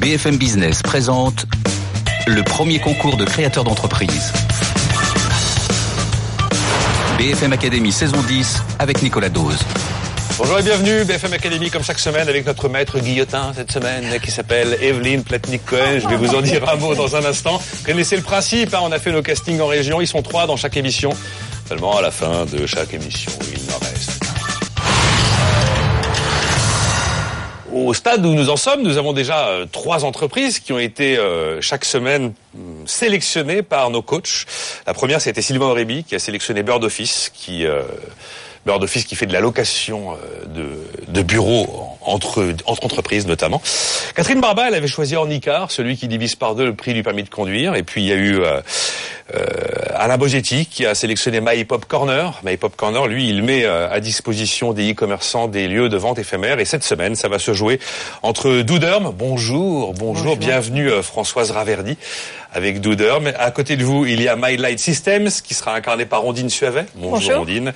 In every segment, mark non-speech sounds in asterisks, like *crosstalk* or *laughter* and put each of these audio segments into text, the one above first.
BFM Business présente le premier concours de créateurs d'entreprise. BFM Academy saison 10 avec Nicolas Dose. Bonjour et bienvenue, BFM Academy comme chaque semaine avec notre maître guillotin cette semaine qui s'appelle Evelyne Platnik-Cohen. Je vais vous en dire un mot dans un instant. Connaissez le principe, hein, on a fait nos castings en région, ils sont trois dans chaque émission. Seulement à la fin de chaque émission, il en reste Au stade où nous en sommes, nous avons déjà euh, trois entreprises qui ont été euh, chaque semaine hum, sélectionnées par nos coachs. La première, c'était Sylvain Aurébi qui a sélectionné Bird Office, qui euh, Bird Office qui fait de la location de, de bureaux entre, entre entreprises notamment. Catherine Barba, elle avait choisi Ornicar, celui qui divise par deux le prix du permis de conduire. Et puis il y a eu euh, euh, Alain Bogetti qui a sélectionné My Pop Corner. My Pop Corner, lui, il met euh, à disposition des e-commerçants des lieux de vente éphémères. Et cette semaine, ça va se jouer entre Douderm. Bonjour, bonjour, bonjour. bienvenue euh, Françoise Raverdi avec Douderm. À côté de vous, il y a My Light Systems qui sera incarné par Rondine Suavet. Bonjour, bonjour. Rondine.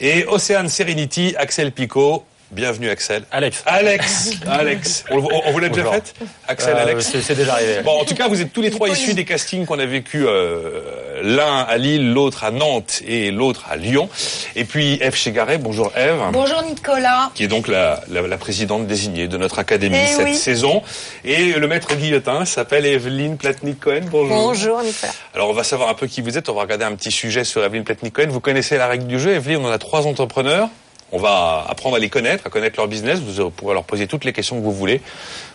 Et Ocean Serenity, Axel Picot. Bienvenue Axel. Alex. Alex. *laughs* Alex. On, on vous l'a déjà fait Axel, euh, Alex. C'est déjà arrivé. Bon, en tout cas, vous êtes tous les trois issus des castings qu'on a vécu euh, l'un à Lille, l'autre à Nantes et l'autre à Lyon. Et puis Eve Chegaret. Bonjour Eve. Bonjour Nicolas. Qui est donc la, la, la présidente désignée de notre académie eh cette oui. saison. Et le maître guillotin s'appelle Evelyne Platnik-Cohen. Bonjour. Bonjour Nicolas. Alors on va savoir un peu qui vous êtes. On va regarder un petit sujet sur Evelyne Platnik-Cohen. Vous connaissez la règle du jeu. Evelyne, on en a trois entrepreneurs. On va apprendre à les connaître, à connaître leur business. Vous pourrez leur poser toutes les questions que vous voulez.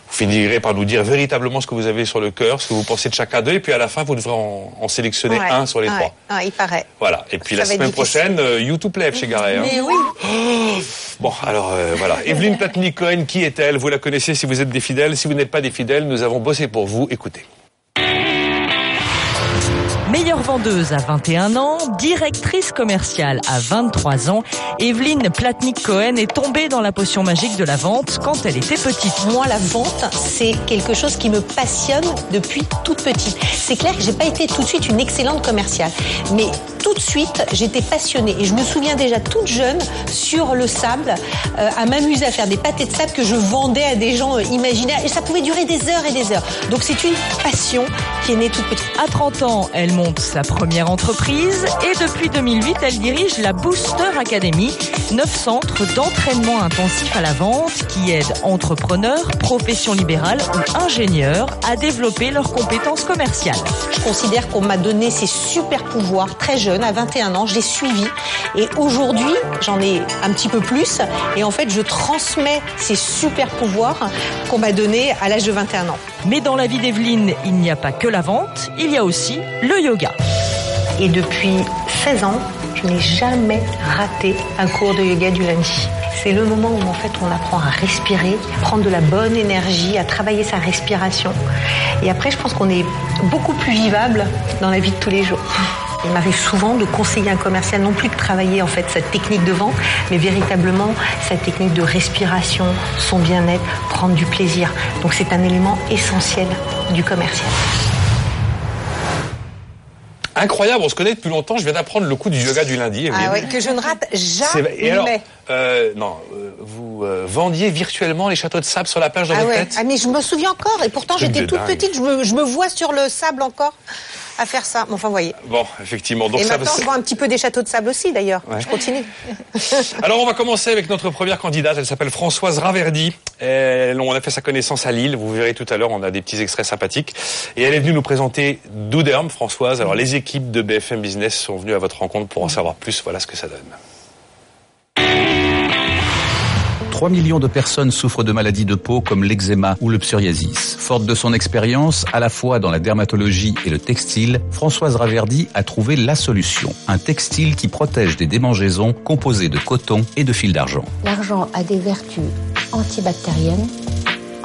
Vous finirez par nous dire véritablement ce que vous avez sur le cœur, ce que vous pensez de chacun d'eux, et puis à la fin, vous devrez en, en sélectionner ouais, un sur les ouais, trois. Ouais, il paraît. Voilà. Et puis Ça la semaine prochaine, euh, YouTube Play chez. Mais hein. oui. Oh bon, alors euh, voilà. Evelyne Platnik-Cohen, qui est-elle? Vous la connaissez si vous êtes des fidèles. Si vous n'êtes pas des fidèles, nous avons bossé pour vous. Écoutez. Meilleure vendeuse à 21 ans, directrice commerciale à 23 ans, Evelyne Platnik-Cohen est tombée dans la potion magique de la vente quand elle était petite. Moi, la vente, c'est quelque chose qui me passionne depuis toute petite. C'est clair que j'ai pas été tout de suite une excellente commerciale, mais tout de suite, j'étais passionnée et je me souviens déjà toute jeune sur le sable euh, à m'amuser à faire des pâtés de sable que je vendais à des gens euh, imaginaires et ça pouvait durer des heures et des heures. Donc c'est une passion qui est née toute petite. À 30 ans, elle monte sa première entreprise et depuis 2008, elle dirige la Booster Academy, neuf centres d'entraînement intensif à la vente qui aident entrepreneurs, professions libérales ou ingénieurs à développer leurs compétences commerciales. Je considère qu'on m'a donné ces super pouvoirs très jeune, à 21 ans, je l'ai suivi et aujourd'hui, j'en ai un petit peu plus et en fait, je transmets ces super pouvoirs qu'on m'a donnés à l'âge de 21 ans. Mais dans la vie d'Evelyne, il n'y a pas que la vente, il y a aussi le yoga. Et depuis 16 ans, je n'ai jamais raté un cours de yoga du lundi. C'est le moment où en fait on apprend à respirer, à prendre de la bonne énergie, à travailler sa respiration. Et après, je pense qu'on est beaucoup plus vivable dans la vie de tous les jours. Il m'arrive souvent de conseiller un commercial non plus de travailler en fait cette technique de vente, mais véritablement cette technique de respiration, son bien-être, prendre du plaisir. Donc c'est un élément essentiel du commercial. Incroyable, on se connaît depuis longtemps. Je viens d'apprendre le coup du yoga du lundi. Ah oui, que je ne rate jamais. Et alors, euh, non, euh, vous euh, vendiez virtuellement les châteaux de sable sur la plage dans ah votre ouais. tête Ah mais je me souviens encore, et pourtant j'étais toute dingue. petite, je me, je me vois sur le sable encore à faire ça. Bon, enfin, vous voyez. Bon, effectivement. Donc et ça, maintenant, je vois un petit peu des châteaux de sable aussi, d'ailleurs. Ouais. Je continue. *laughs* Alors on va commencer avec notre première candidate. Elle s'appelle Françoise Raverdi. Elle, on a fait sa connaissance à Lille. Vous verrez tout à l'heure, on a des petits extraits sympathiques. Et elle est venue nous présenter Douderm, Françoise. Alors les équipes de BFM Business sont venues à votre rencontre pour en savoir plus. Voilà ce que ça donne. 3 millions de personnes souffrent de maladies de peau comme l'eczéma ou le psoriasis. Forte de son expérience, à la fois dans la dermatologie et le textile, Françoise Raverdi a trouvé la solution. Un textile qui protège des démangeaisons composées de coton et de fil d'argent. L'argent a des vertus antibactériennes,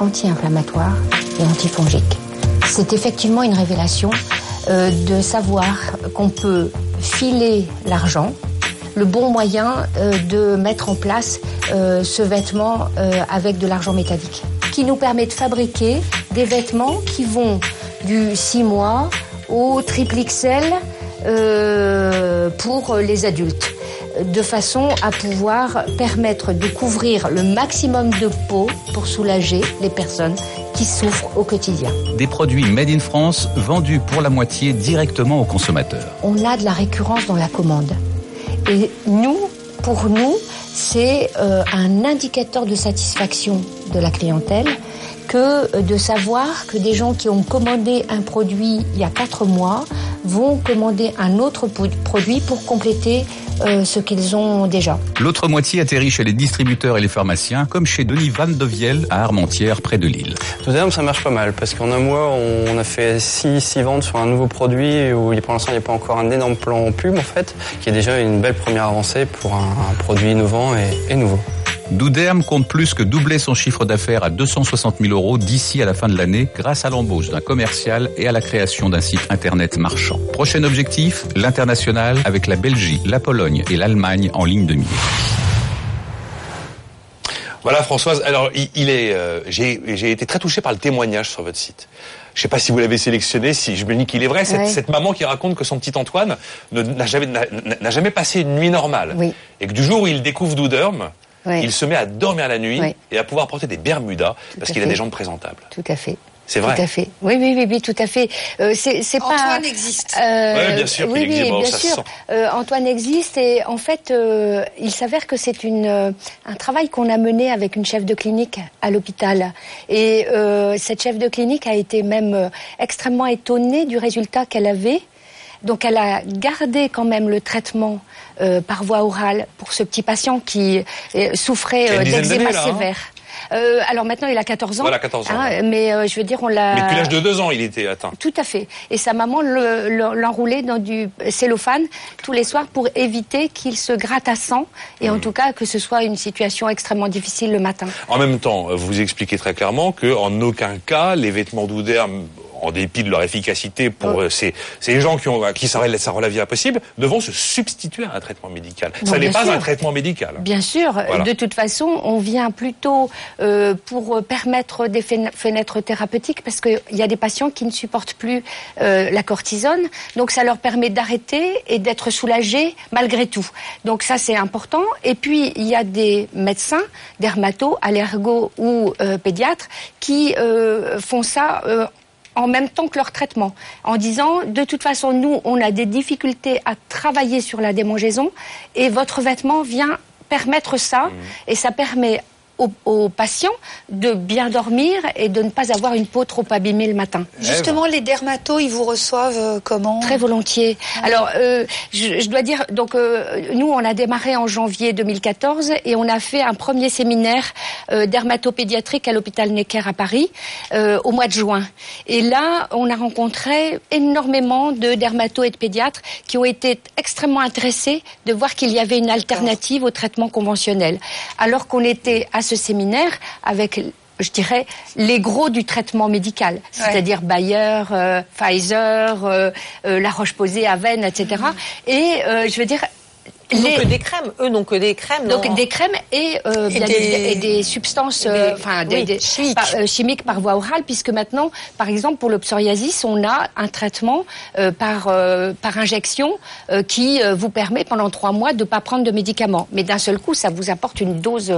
anti-inflammatoires et antifongiques. C'est effectivement une révélation euh, de savoir qu'on peut filer l'argent le bon moyen euh, de mettre en place euh, ce vêtement euh, avec de l'argent métallique, qui nous permet de fabriquer des vêtements qui vont du 6 mois au triple XL pour les adultes, de façon à pouvoir permettre de couvrir le maximum de peau pour soulager les personnes qui souffrent au quotidien. Des produits made in France vendus pour la moitié directement aux consommateurs. On a de la récurrence dans la commande. Et nous, pour nous, c'est euh, un indicateur de satisfaction de la clientèle que de savoir que des gens qui ont commandé un produit il y a quatre mois vont commander un autre produit pour compléter euh, ce qu'ils ont déjà. L'autre moitié atterrit chez les distributeurs et les pharmaciens, comme chez Denis Van de Viel à Armentières, près de Lille. Tout d'abord, ça marche pas mal, parce qu'en un mois, on a fait 6 ventes sur un nouveau produit où pour l'instant, il n'y a pas encore un énorme plan pub, en fait, qui est déjà une belle première avancée pour un, produit innovant et nouveau. Douderme compte plus que doubler son chiffre d'affaires à 260 000 euros d'ici à la fin de l'année grâce à l'embauche d'un commercial et à la création d'un site internet marchand. Prochain objectif, l'international avec la Belgique, la Pologne et l'Allemagne en ligne de mire. Voilà Françoise. Alors il, est, euh, j'ai été très touché par le témoignage sur votre site. Je ne sais pas si vous l'avez sélectionné, si je me dis qu'il est vrai, cette, maman qui raconte que son petit Antoine n'a jamais, jamais, passé une nuit normale. Et que du jour où il découvre Douderme, il se met à dormir la nuit et à pouvoir porter des Bermudas parce qu'il a des jambes présentables. Tout à fait. C'est vrai. Tout à fait. Oui, oui, oui, oui tout à fait. Euh, c'est, c'est Antoine existe. Euh, oui, bien sûr. Oui, oui, bien sûr. Euh, Antoine existe et en fait, euh, il s'avère que c'est une euh, un travail qu'on a mené avec une chef de clinique à l'hôpital. Et cette chef de clinique a été même extrêmement étonnée du résultat qu'elle avait. Donc, elle a gardé quand même le traitement euh, par voie orale pour ce petit patient qui euh, souffrait euh, d'eczéma hein. sévère. Alors maintenant, il a 14 ans. Voilà, 14 ans. Hein, mais je veux dire, on l'a. Mais depuis l'âge de 2 ans, il était atteint. Tout à fait. Et sa maman l'enroulait dans du cellophane tous les soirs pour éviter qu'il se gratte à sang et en hmm. tout cas que ce soit une situation extrêmement difficile le matin. En même temps, vous expliquez très clairement que en aucun cas les vêtements d'Ouderme en dépit de leur efficacité pour euh, ces, ces gens qui, ont, qui ça, ça rend la vie impossible, devront se substituer à un traitement médical. ça n'est pas un traitement médical. Bien sûr. De toute façon, on vient plutôt euh, pour permettre des fenêtres thérapeutiques parce qu'il y a des patients qui ne supportent plus euh, la cortisone. Donc ça leur permet d'arrêter et d'être soulagés malgré tout. Donc ça, c'est important. Et puis, il y a des médecins, dermatos, allergos ou euh, pédiatres qui euh, font ça en même temps que leur traitement, en disant de toute façon nous on a des difficultés à travailler sur la démangeaison et votre vêtement vient permettre ça mmh. et ça permet aux, patients de bien dormir et de ne pas avoir une peau trop abîmée le matin. Justement, les dermatos, ils vous reçoivent euh, comment? Très volontiers. Alors, euh, je, dois dire, donc euh, nous, on a démarré en janvier 2014 et on a fait un premier séminaire dermatopédiatrique à l'hôpital Necker à Paris au mois de juin. Et là, on a rencontré énormément de dermatos et de pédiatres qui ont été extrêmement intéressés de voir qu'il y avait une alternative au traitement conventionnel. Alors qu'on était à ce séminaire avec je dirais, les gros du traitement médical, c'est-à-dire Bayer, euh, Pfizer, euh, euh, La Roche-Posay, Aven, etc. Et je veux dire, ils n'ont que des crèmes. Eux n'ont que des crèmes. Donc des crèmes et, euh, et, des... des, substances, euh, enfin des, chimiques. Par, euh, chimiques. par, voie orale, puisque maintenant, par exemple, pour le psoriasis, on a un traitement euh, par par injection qui vous permet pendant trois mois de ne pas prendre de médicaments. Mais d'un seul coup, ça vous apporte une dose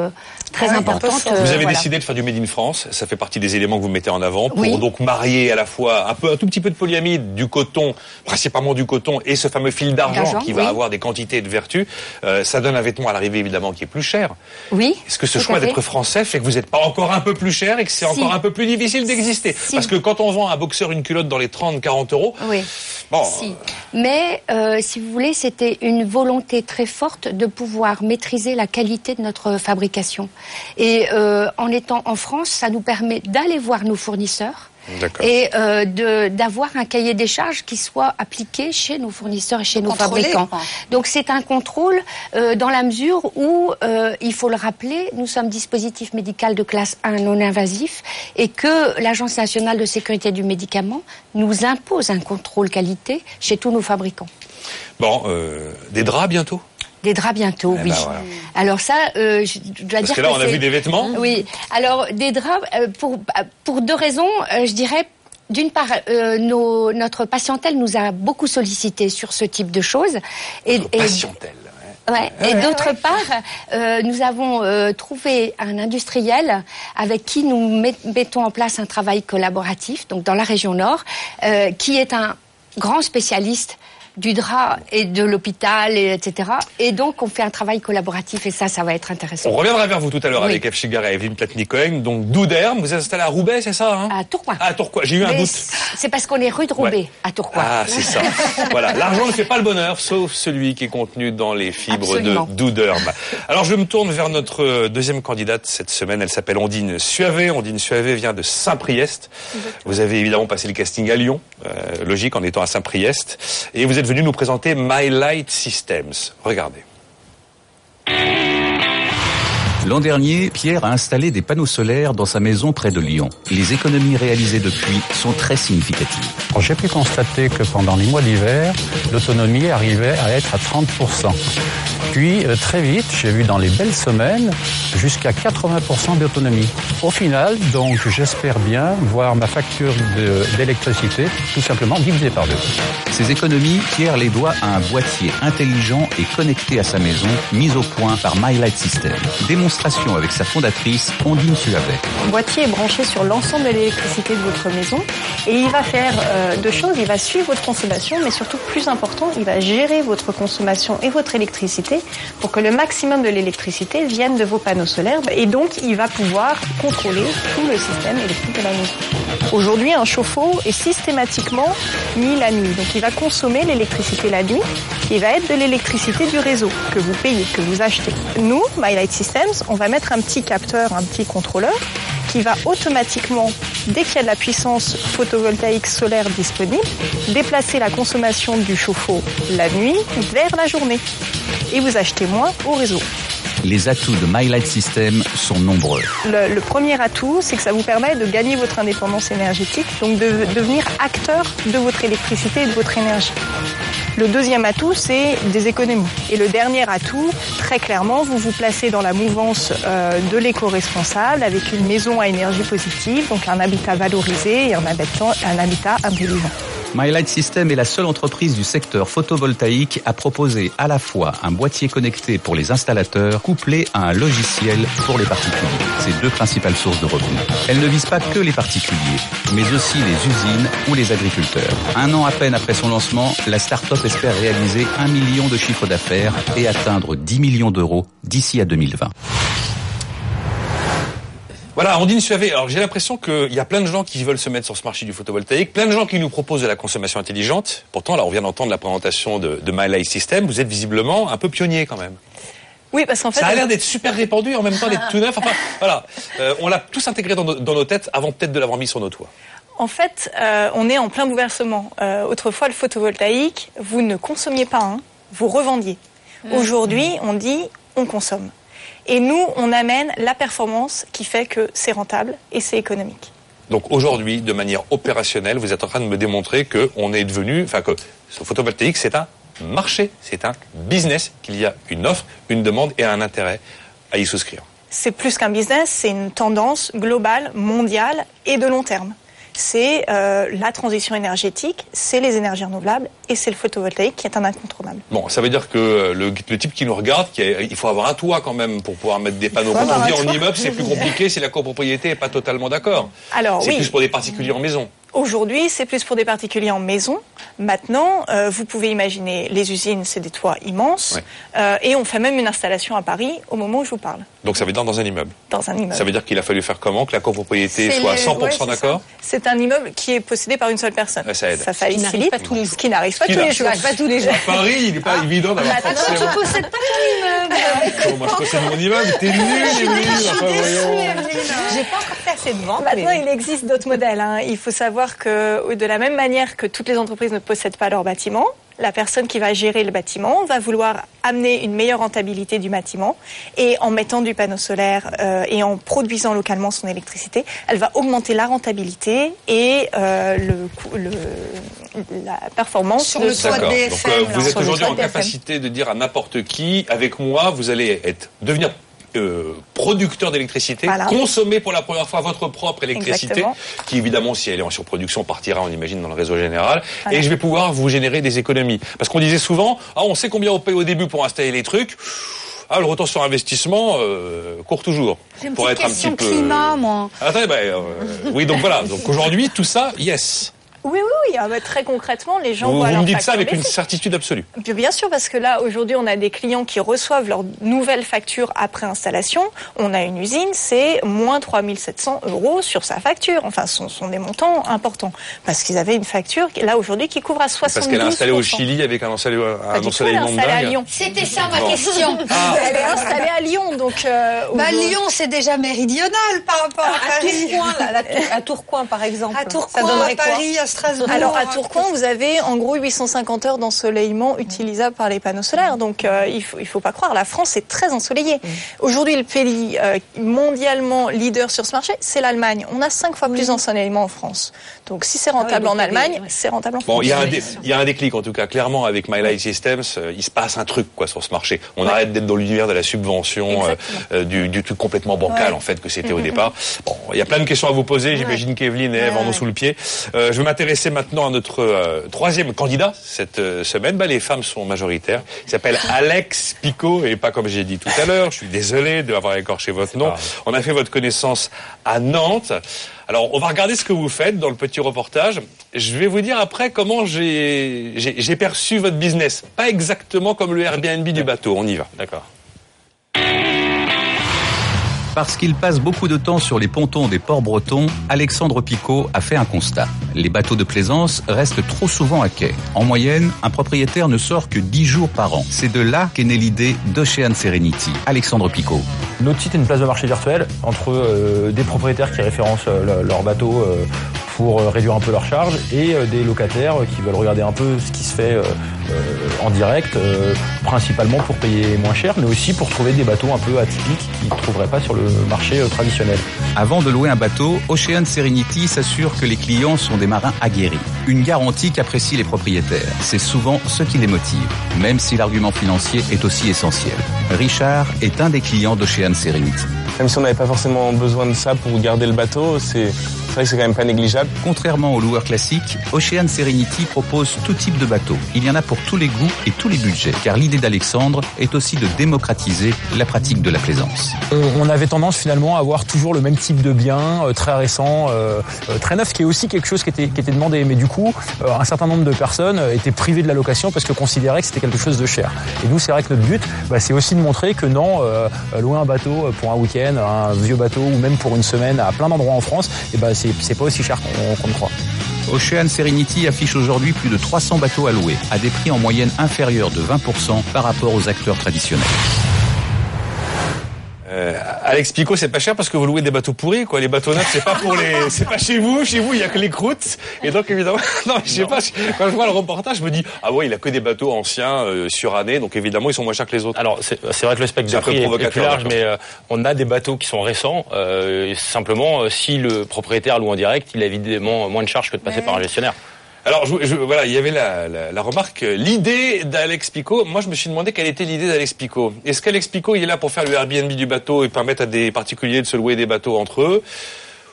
très ah importante. Vous avez décidé de faire du Made in France. Ça fait partie des éléments que vous mettez en avant pour donc marier à la fois un peu un tout petit peu de polyamide, du coton, principalement du coton, et ce fameux fil d'argent qui va avoir des quantités de vertus euh, ça donne un vêtement à l'arrivée évidemment qui est plus cher. Oui. Est-ce que ce choix d'être français fait que vous n'êtes pas encore un peu plus cher et que c'est encore un peu plus difficile d'exister? Parce que quand on vend à un boxeur une culotte dans les 30-40 euros, oui. bon. Si. Mais euh, si vous voulez, c'était une volonté très forte de pouvoir maîtriser la qualité de notre fabrication. Et euh, en étant en France, ça nous permet d'aller voir nos fournisseurs et euh, d'avoir un cahier des charges qui soit appliqué chez nos fournisseurs et chez nos fabricants. Donc c'est un contrôle euh, dans la mesure où, euh, il faut le rappeler, nous sommes dispositif médical de classe 1 non invasif et que l'Agence nationale de sécurité du médicament nous impose un contrôle qualité chez tous nos fabricants. Bon, des draps bientôt? Des draps bientôt, eh oui. Ben Alors ça, euh, je dois Parce dire que là, on a vu des vêtements. Oui. Alors des draps euh, pour pour deux raisons, euh, je dirais. D'une part, euh, nos, notre patientèle nous a beaucoup sollicité sur ce type de choses. Et, et patientèle. Ouais. Et d'autre part, euh, nous avons euh, trouvé un industriel avec qui nous mettons en place un travail collaboratif, donc dans la région Nord, euh, qui est un grand spécialiste du drap et de l'hôpital, etc. Et donc, on fait un travail collaboratif et ça, ça va être intéressant. On reviendra vers vous tout à l'heure avec F. et Evelyne Platnikoen. Donc, Douderme, vous êtes installé à Roubaix, c'est ça hein? À Tourcoing. À Tourcoing, j'ai eu un doute. C'est parce qu'on est rue de Roubaix, à Tourcoing. Ah, c'est ça. voilà, l'argent ne fait pas le bonheur, sauf celui qui est contenu dans les fibres de Douderme. Alors, je me tourne vers notre deuxième candidate cette semaine. Elle s'appelle Ondine Suavé. Ondine Suavé vient de Saint-Priest. Vous avez évidemment passé le casting à Lyon, euh, logique en étant à Saint-Priest. Et vous venu nous présenter My Light Systems. Regardez. L'an dernier, Pierre a installé des panneaux solaires dans sa maison près de Lyon. Les économies réalisées depuis sont très significatives. J'ai pu constater que pendant les mois d'hiver, l'autonomie arrivait à être à 30%. Puis euh, très vite, j'ai vu dans les belles semaines jusqu'à 80% d'autonomie. Au final, donc j'espère bien voir ma facture d'électricité tout simplement divisée par deux. Ces économies, Pierre les doit à un boîtier intelligent et connecté à sa maison, mis au point par My Light System. Démonstration avec sa fondatrice, Ondine Suavet. Le boîtier est branché sur l'ensemble de l'électricité de votre maison et il va faire euh, deux choses. Il va suivre votre consommation, mais surtout plus important, il va gérer votre consommation et votre électricité pour que le maximum de l'électricité vienne de vos panneaux solaires et donc il va pouvoir contrôler tout le système électrique de la maison. Aujourd'hui, un chauffe-eau est systématiquement mis la nuit, donc il va consommer l'électricité la nuit, qui va être de l'électricité du réseau que vous payez, que vous achetez. Nous, My Light Systems, on va mettre un petit capteur, un petit contrôleur qui va automatiquement, dès qu'il y a de la puissance photovoltaïque solaire disponible, déplacer la consommation du chauffe-eau la nuit vers la journée. Et vous achetez moins au réseau. Les atouts de My Light System sont nombreux. Le, premier atout, c'est que ça vous permet de gagner votre indépendance énergétique, donc de devenir acteur de votre électricité et de votre énergie. Le deuxième atout, c'est des économies. Et le dernier atout, très clairement, vous vous placez dans la mouvance euh, de l'éco-responsable avec une maison à énergie positive, donc un habitat valorisé et un habitat, un. My Light System est la seule entreprise du secteur photovoltaïque à proposer à la fois un boîtier connecté pour les installateurs couplé à un logiciel pour les particuliers. Ces deux principales sources de revenus. Elle ne vise pas que les particuliers, mais aussi les usines ou les agriculteurs. Un an à peine après son lancement, la start-up espère réaliser un million de chiffres d'affaires et atteindre 10 millions d'euros d'ici à 2020. Voilà, Ondine Suavé. Alors j'ai l'impression qu'il y a plein de gens qui veulent se mettre sur ce marché du photovoltaïque, plein de gens qui nous proposent de la consommation intelligente. Pourtant, là, on vient d'entendre la présentation de, de My Life System. Vous êtes visiblement un peu pionnier quand même. Oui, parce qu'en fait, ça a l'air d'être super répandu en même temps d'être tout neuf. Enfin, *laughs* voilà, euh, on l'a tous intégré dans, nos têtes avant peut-être de l'avoir mis sur nos toits. En fait, euh, on est en plein bouleversement. Euh, autrefois, le photovoltaïque, vous ne consommiez pas un, vous revendiez. Mmh. Aujourd'hui, on dit on consomme. Et nous, on amène la performance qui fait que c'est rentable et c'est économique. Donc aujourd'hui, de manière opérationnelle, vous êtes en train de me démontrer qu'on est devenu, enfin que ce photovoltaïque, c'est un marché, c'est un business, qu'il y a une offre, une demande et un intérêt à y souscrire. C'est plus qu'un business, c'est une tendance globale, mondiale et de long terme c'est euh, la transition énergétique, c'est les énergies renouvelables et c'est le photovoltaïque qui est un incontournable. Bon, ça veut dire que euh, le, type qui nous regarde, il faut avoir un toit quand même pour pouvoir mettre des panneaux. Quand on dit en immeuble, c'est *laughs* plus compliqué si la copropriété n'est pas totalement d'accord. Alors C'est plus pour des particuliers en maison. Aujourd'hui, c'est plus pour des particuliers en maison. Maintenant, euh, vous pouvez imaginer, les usines, c'est des toits immenses. Euh, et on fait même une installation à Paris au moment où je vous parle. Donc ça veut dire dans un immeuble Dans un immeuble. Ça veut dire qu'il a fallu faire comment Que la copropriété soit à 100% d'accord C'est un immeuble qui est possédé par une seule personne. ça aide. Ça facilite. pas tous les jours. Ce qui n'arrive pas, tous les jours. Pas tous les jours. À Paris, il n'est pas ah. évident d'avoir Attends, tu ne possèdes pas ton immeuble. moi, je possède mon immeuble. T'es nul, Evelyne. J'ai pas encore fait assez de ventes. Maintenant, il existe d'autres modèles. Hein. Il faut savoir que de la même manière que toutes les entreprises ne possèdent pas leur bâtiment, la personne qui va gérer le bâtiment va vouloir amener une meilleure rentabilité du bâtiment et en mettant du panneau solaire euh, et en produisant localement son électricité, elle va augmenter la rentabilité et euh, le, la performance sur le toit de BFM. Donc, euh, vous êtes aujourd'hui en capacité de dire à n'importe qui, avec moi, vous allez être devenir euh, producteur d'électricité, Voilà. consommer pour la première fois votre propre électricité, Exactement. qui évidemment, si elle est en surproduction, partira, on imagine, dans le réseau général, et je vais pouvoir vous générer des économies. Parce qu'on disait souvent, ah, on sait combien on paye au début pour installer les trucs. Ah, le retour sur investissement euh, court toujours. Une pour être un question petit peu. climat, moi. Attendez, bah, euh, oui, donc voilà. *laughs* Donc aujourd'hui, tout ça, yes. Oui, oui, oui. Ah très concrètement, les gens Vous, voient vous leur me dites ça avec une certitude absolue. Bien bien sûr, parce que là, aujourd'hui, on a des clients qui reçoivent leur nouvelle facture après installation. On a une usine, c'est moins 3700 euros sur sa facture. Enfin, ce sont, sont des montants importants. Parce qu'ils avaient une facture, là, aujourd'hui, qui couvre à 72 Parce qu'elle est installée au Chili avec un, ensoleillement installée à dingue. Lyon. C'était ça ma Bon. question. *laughs* Elle est installée à Lyon, donc... euh, Bah, Lyon, c'est déjà méridional par rapport à, À Paris. Tourcoing, là, à Tourcoing, par exemple. À Ça Tourcoing, donnerait à quoi Paris, à Strasbourg. Alors à Tourcoing, vous avez en gros 850 heures d'ensoleillement utilisables par les panneaux solaires. Donc euh, il faut il faut pas croire, la France est très ensoleillée. Aujourd'hui, le pays euh, mondialement leader sur ce marché, c'est l'Allemagne. On a cinq fois plus d'ensoleillement en France. Donc si c'est rentable donc en Allemagne, ouais. c'est rentable en France. Bon, il y, a un dé- il y a un déclic en tout cas, clairement avec My Light Systems, euh, il se passe un truc quoi sur ce marché. On arrête d'être dans l'univers de la subvention, euh, euh, du, du truc complètement bancal en fait que c'était *laughs* au départ. Bon, il y a plein de questions à vous poser. J'imagine qu'Evelyne et Eve en ont sous le pied. Euh, je vais m'intéresser maintenant à notre euh, troisième candidat cette euh, semaine. Bah, les femmes sont majoritaires. Il s'appelle *laughs* Alex Picot et pas comme j'ai dit tout à l'heure. Je suis désolé de avoir écorché votre nom. On a fait votre connaissance à Nantes. Alors, on va regarder ce que vous faites dans le petit reportage. Je vais vous dire après comment j'ai perçu votre business. Pas exactement comme le Airbnb du bateau. On y va. D'accord. Parce qu'il passe beaucoup de temps sur les pontons des ports bretons, Alexandre Picot a fait un constat. Les bateaux de plaisance restent trop souvent à quai. En moyenne, un propriétaire ne sort que 10 jours par an. C'est de là qu'est née l'idée d'Ocean Serenity. Alexandre Picot. Notre site est une place de marché virtuelle entre euh, des propriétaires qui référencent euh, le- leur bateau euh, pour euh, réduire un peu leurs charges et euh, des locataires qui veulent regarder un peu ce qui se fait euh, en direct, principalement pour payer moins cher, mais aussi pour trouver des bateaux un peu atypiques qu'ils ne trouveraient pas sur le marché traditionnel. Avant de louer un bateau, Ocean Serenity s'assure que les clients sont des marins aguerris. Une garantie qu'apprécient les propriétaires. C'est souvent ce qui les motive, même si l'argument financier est aussi essentiel. Richard est un des clients d'Ocean Serenity. Même si on n'avait pas forcément besoin de ça pour garder le bateau, c'est c'est vrai que c'est quand même pas négligeable. Contrairement aux loueurs classiques, Ocean Serenity propose tout type de bateau. Il y en a pour tous les goûts et tous les budgets, car l'idée d'Alexandre est aussi de démocratiser la pratique de la plaisance. On, on avait tendance finalement à avoir toujours le même type de bien, euh, très récent, euh, euh, très neuf, qui est aussi quelque chose qui était, qui était demandé. Mais du coup, euh, un certain nombre de personnes euh, étaient privées de la location parce que considéraient que c'était quelque chose de cher. Et nous, c'est vrai que notre but, bah, c'est aussi de montrer que non, euh, louer un bateau pour un week-end, un vieux bateau ou même pour une semaine à plein d'endroits en France, et ben c'est c'est pas aussi cher qu'on qu'on ne croit. Ocean Serenity affiche aujourd'hui plus de 300 bateaux à louer, à des prix en moyenne inférieurs de 20% par rapport aux acteurs traditionnels. Euh, Alex Picot, c'est pas cher parce que vous louez des bateaux pourris, quoi. Les bateaux neufs, c'est pas pour les, *laughs* c'est pas chez vous. Chez vous, il y a que les croûtes. Et donc, évidemment, *laughs* non, je sais pas. Quand je vois le reportage, je me dis, ah ouais, il a que des bateaux anciens, euh, surannés. Donc, évidemment, ils sont moins chers que les autres. Alors c'est c'est vrai que le spectre de un peu prix est- est, plus large, mais euh, on a des bateaux qui sont récents. Euh, simplement, euh, si le propriétaire loue en direct, il a évidemment moins de charges que de passer par un gestionnaire. Alors, je, je- voilà, il y avait la, la, la remarque, euh, l'idée d'Alex Picot. Moi, je me suis demandé quelle était l'idée d'Alex Picot. Est-ce qu'Alex Picot, il est là pour faire le Airbnb du bateau et permettre à des particuliers de se louer des bateaux entre eux?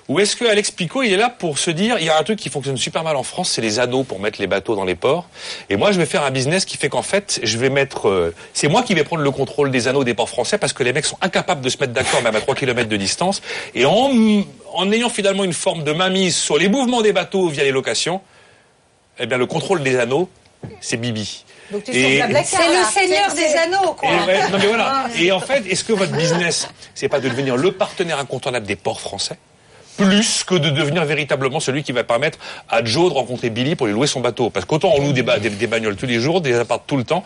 Ou est-ce que Alex Picot, il est là pour se dire, il y a un truc qui fonctionne super mal en France, c'est les anneaux pour mettre les bateaux dans les ports. Et moi, je vais faire un business qui fait qu'en fait, je vais mettre, euh, c'est moi qui vais prendre le contrôle des anneaux des ports français parce que les mecs sont incapables de se mettre d'accord même à 3 km de distance. Et en, en ayant finalement une forme de mainmise sur les mouvements des bateaux via les locations, eh bien, le contrôle des anneaux, c'est Bibi. Donc tu Et-. C'est le seigneur des anneaux, quoi. et ouais, non mais voilà. Et en fait, est-ce que votre business, c'est pas de devenir le partenaire incontournable des ports français plus que de devenir véritablement celui qui va permettre à Joe de rencontrer Billy pour lui louer son bateau? Parce qu'autant on loue des, ba- des, des bagnoles tous les jours, des apparts tout le temps,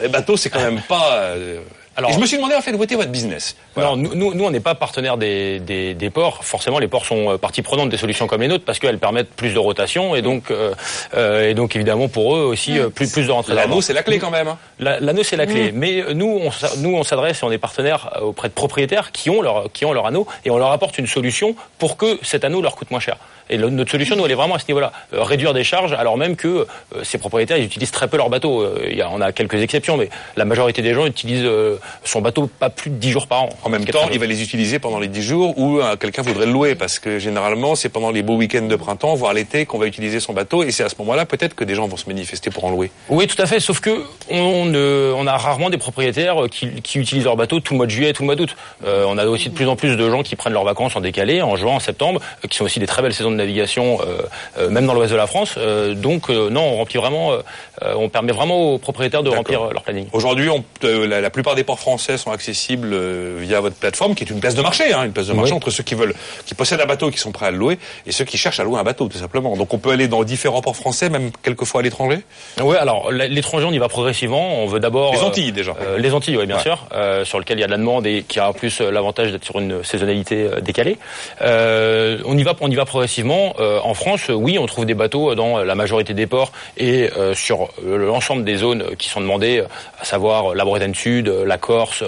les bateaux c'est quand même pas... euh, Alors- Et je me suis demandé en fait où était votre business. Voilà. Non, nous, nous, nous, on n'est pas partenaire des, des, des ports. Forcément, les ports sont euh, partie prenante des solutions comme les nôtres parce qu'elles permettent plus de rotation et donc, euh, euh, et donc évidemment pour eux aussi euh, plus, plus de rentrée L'anneau c'est la clé quand même. hein. La- L'anneau, c'est la clé. Mais euh, nous, on, nous, on s'adresse et on est partenaire auprès de propriétaires qui ont leur, qui ont leur anneau et on leur apporte une solution pour que cet anneau leur coûte moins cher. Et le- notre solution, nous, elle est vraiment à ce niveau-là. Euh, réduire des charges, alors même que euh, ces propriétaires, ils utilisent très peu leur bateau. Euh, il y a, on a quelques exceptions, mais la majorité des gens utilisent euh, son bateau pas plus de 10 jours par an. En même temps, il va les utiliser pendant les 10 jours où euh, quelqu'un voudrait le louer parce que généralement, c'est pendant les beaux week-ends de printemps, voire l'été, qu'on va utiliser son bateau et c'est à ce moment-là peut-être que des gens vont se manifester pour en louer. Oui, tout à fait. Sauf que on, a rarement des propriétaires qui, qui utilisent leur bateau tout le mois de juillet et tout le mois d'août. Euh, on a aussi de plus en plus de gens qui prennent leurs vacances en décalé, en juin, en septembre, euh, qui sont aussi des très belles saisons de navigation, même dans l'ouest de la France. Donc non, on remplit vraiment, on permet vraiment aux propriétaires de remplir euh, leur planning. Aujourd'hui, on- euh, la, la plupart des ports français sont accessibles euh, via votre plateforme, qui est une place de marché, hein, une place de marché Oui. entre ceux qui veulent, qui possèdent un bateau, qui sont prêts à le louer, et ceux qui cherchent à louer un bateau, tout simplement. Donc, on peut aller dans différents ports français, même quelquefois à l'étranger? Oui, alors l'étranger, on y va progressivement. On veut d'abord Les euh, Antilles, déjà. euh, les Antilles, oui, bien Ouais. sûr, euh, sur lequel il y a de la demande et qui a en plus euh, l'avantage d'être sur une saisonnalité euh, décalée. Euh, on y va, on y va progressivement. Euh, en France, euh, oui, on trouve des bateaux dans la majorité des ports et euh, sur euh, l'ensemble des zones qui sont demandées, à savoir la Bretagne Sud, la Corse.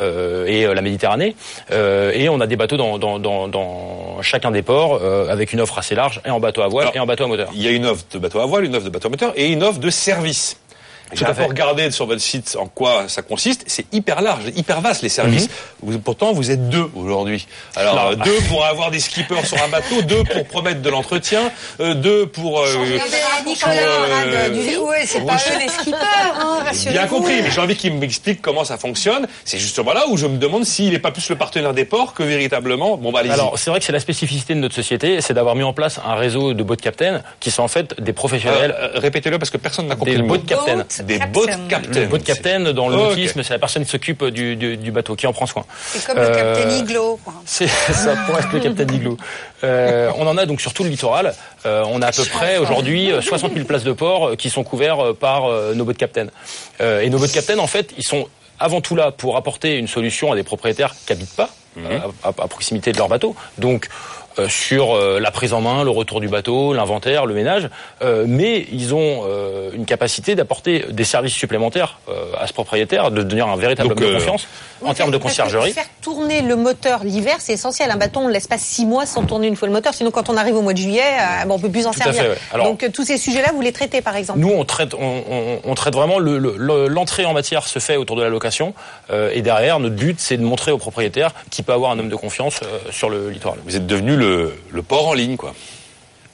euh, et euh, la Méditerranée. Euh, et on a des bateaux dans, dans, dans, dans chacun des ports avec une offre assez large et en bateau à voile et en bateau à moteur. Il y a une offre de bateau à voile, une offre de bateau à moteur et une offre de service. Tout J'ai à un peu fait. regardé sur votre site en quoi ça consiste. C'est hyper large, hyper vaste les services. Vous- pourtant, vous êtes deux aujourd'hui. Alors, Non. euh, deux pour avoir des skippers sur un bateau, deux pour promettre de l'entretien, euh, deux pour... euh, Nicolas, euh, du- ouais, c'est pas eux les skippers, hein, Bien compris, mais j'ai envie qu'il m'explique comment ça fonctionne. C'est justement là où je me demande s'il n'est pas plus le partenaire des ports que véritablement. Bon, bah, allez-y. Alors, c'est vrai que c'est la spécificité de notre société, c'est d'avoir mis en place un réseau de boat captains qui sont en fait des professionnels. Euh, euh, répétez-le parce que personne n'a compris Des boat captains. Des boat captains. Le boat captain dans le nautisme, c'est la personne qui s'occupe du, du, du bateau, qui en prend soin. C'est comme le Euh, capitaine Iglo. quoi. C'est *laughs* ça pourrait être le Captain Igloo. Euh, on en a donc sur tout le littoral. Euh, on a à peu près aujourd'hui euh, 60 000 places de port euh, qui sont couvertes euh, par euh, nos boat captains. Euh, et nos boat captains, en fait, ils sont avant tout là pour apporter une solution à des propriétaires qui habitent pas euh, à, à- à proximité de leur bateau. Donc euh, sur euh, la prise en main, le retour du bateau, l'inventaire, le ménage, Euh, mais ils ont euh, une capacité d'apporter des services supplémentaires euh, à ce propriétaire, de devenir un véritable Donc, homme de euh, confiance en termes de conciergerie. Faire tourner le moteur l'hiver, c'est essentiel. Un bâton, on ne laisse pas six mois sans tourner une fois le moteur. Sinon, quand on arrive au mois de juillet, euh, bon, on peut plus en Tout à servir. fait, ouais. Alors- Donc, tous ces sujets-là, vous les traitez, par exemple Nous, on traite, on, on- on traite vraiment le- le- le- l'entrée en matière se fait autour de la location, euh, et derrière, notre but, c'est de montrer au propriétaire qu'il peut avoir un homme de confiance euh, sur le littoral. Vous êtes devenu le, le port en ligne, quoi.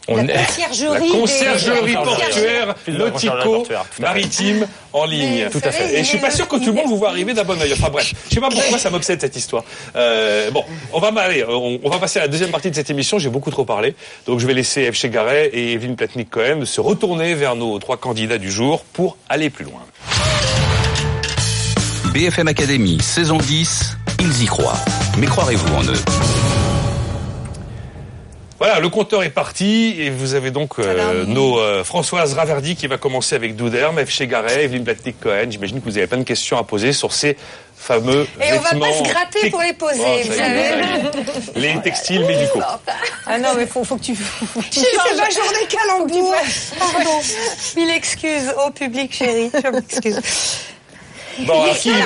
On La conciergerie, La conciergerie portuaire, Plus de la conciergerie nautico, portuaire, tout à fait. maritime, en ligne. Tout à fait. Et je suis pas sûr que tout le monde vous voit arriver d'un bon oeil. Enfin bref, je sais pas pourquoi ça m'obsède cette histoire. Euh, bon, on va aller, on, on va passer à la deuxième partie de cette émission. J'ai beaucoup trop parlé, donc je vais laisser F. Chegaray et Evelyne Platnik-Cohen se retourner vers nos trois candidats du jour pour aller plus loin. BFM Academy, saison 10, ils y croient. Mais croirez-vous en eux? Voilà, le compteur est parti et vous avez donc euh, nos euh, Françoise Raverdi qui va commencer avec Douderme, F. Chegaray, Evelyne Platnik-Cohen. J'imagine que vous avez plein de questions à poser sur ces fameux Et on va vêtements pas se gratter pour les poser, Oh, vous savez. *laughs* Les textiles médicaux. Ah non, mais faut, faut que tu. faut que tu C'est ma journée calembour. Pardon. Mille excuses au public, chérie. Je m'excuse. Bon, alors, qui va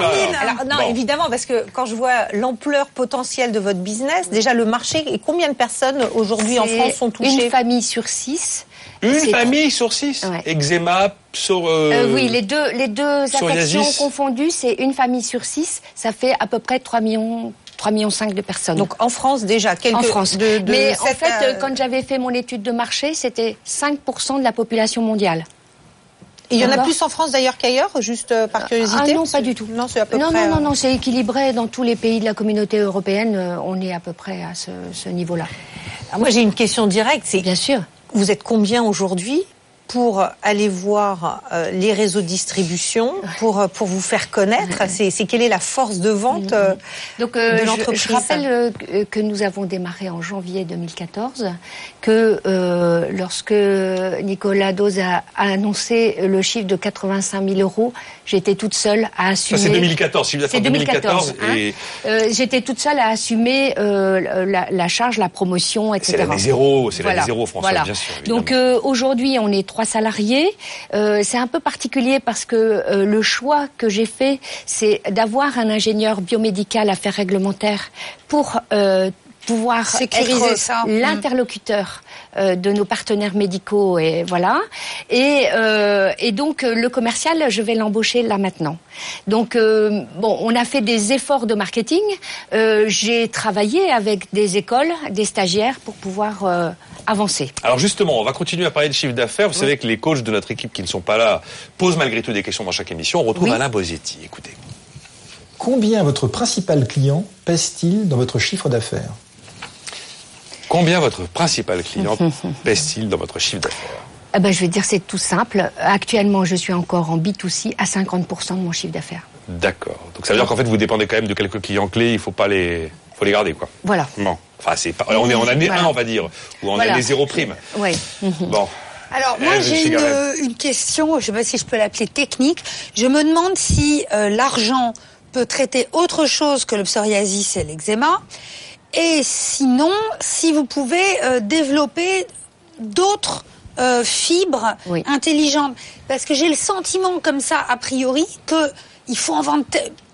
Alors, non, Bon. évidemment, parce que quand je vois l'ampleur potentielle de votre business, déjà le marché, et combien de personnes aujourd'hui en France sont touchées Une famille sur six. Une famille sur six Eczéma, sur... Euh, oui, les deux, les deux psoriasis. affections confondues, c'est une famille sur six. Ça fait à peu près 3 millions. 3 millions 5 de personnes. Donc en France déjà, quelques en France. de- de Mais en fait, euh, quand j'avais fait mon étude de marché, c'était 5% de la population mondiale. Il y en a plus en France d'ailleurs qu'ailleurs, juste euh, par curiosité Ah non, pas du tout. Non, c'est à peu Non, près. non, non, euh, non, c'est équilibré dans tous les pays de la communauté européenne. euh, On est à peu près à ce, ce niveau-là. Alors moi, j'ai une question directe. C'est bien sûr. Vous êtes combien aujourd'hui pour aller voir euh, les réseaux de distribution, pour euh, pour vous faire connaître C'est c'est quelle est la force de vente euh, Donc, euh, de je- l'entreprise je, rappelle euh, que- nous avons démarré en janvier 2014, que euh, lorsque Nicolas Dose a, a annoncé le chiffre de 85 000 euros, j'étais toute seule à assumer. Ça c'est 2014, chiffre C'est d'affaires 2014. 2014. hein. et Euh, j'étais toute seule à assumer euh, la, la charge, la promotion, etc. c'est l'année zéro, c'est Voilà. l'année zéro, François, Voilà. bien sûr. évidemment. Donc euh, aujourd'hui, on est salariés. Euh, c'est un peu particulier parce que euh, le choix que j'ai fait, c'est d'avoir un ingénieur biomédical affaires réglementaires pour euh, pouvoir Sécuriser être ça. l'interlocuteur euh, de nos partenaires médicaux et voilà. Et, euh, et donc euh, le commercial, je vais l'embaucher là maintenant. Donc euh, bon, on a fait des efforts de marketing. Euh, J'ai travaillé avec des écoles, des stagiaires pour pouvoir euh, avancer. Alors justement, on va continuer à parler de chiffre d'affaires. Vous savez que les coachs de notre équipe qui ne sont pas là posent malgré tout des questions dans chaque émission. On retrouve Oui. Alain Bosetti. Écoutez. Combien votre principal client pèse-t-il dans votre chiffre d'affaires? Combien votre principal client *laughs* pèse-t-il dans votre chiffre d'affaires Eh ben, je vais dire c'est tout simple. Actuellement, je suis encore en B2C à 50% de mon chiffre d'affaires. D'accord. Donc ça veut dire qu'en fait vous dépendez quand même de quelques clients clés. Il faut pas les, faut les garder quoi. Voilà. Bon. Enfin c'est pas. On est en année 1 Voilà. on va dire, ou en Voilà. année zéro prime. Oui. *laughs* Bon. Alors moi Eh, j'ai une, Garel. une question, je ne sais pas si je peux l'appeler technique. Je me demande si euh, l'argent peut traiter autre chose que le psoriasis et l'eczéma. Et sinon, si vous pouvez euh, développer d'autres euh, fibres intelligentes. Parce que j'ai le sentiment comme ça, a priori, que il faut en vendre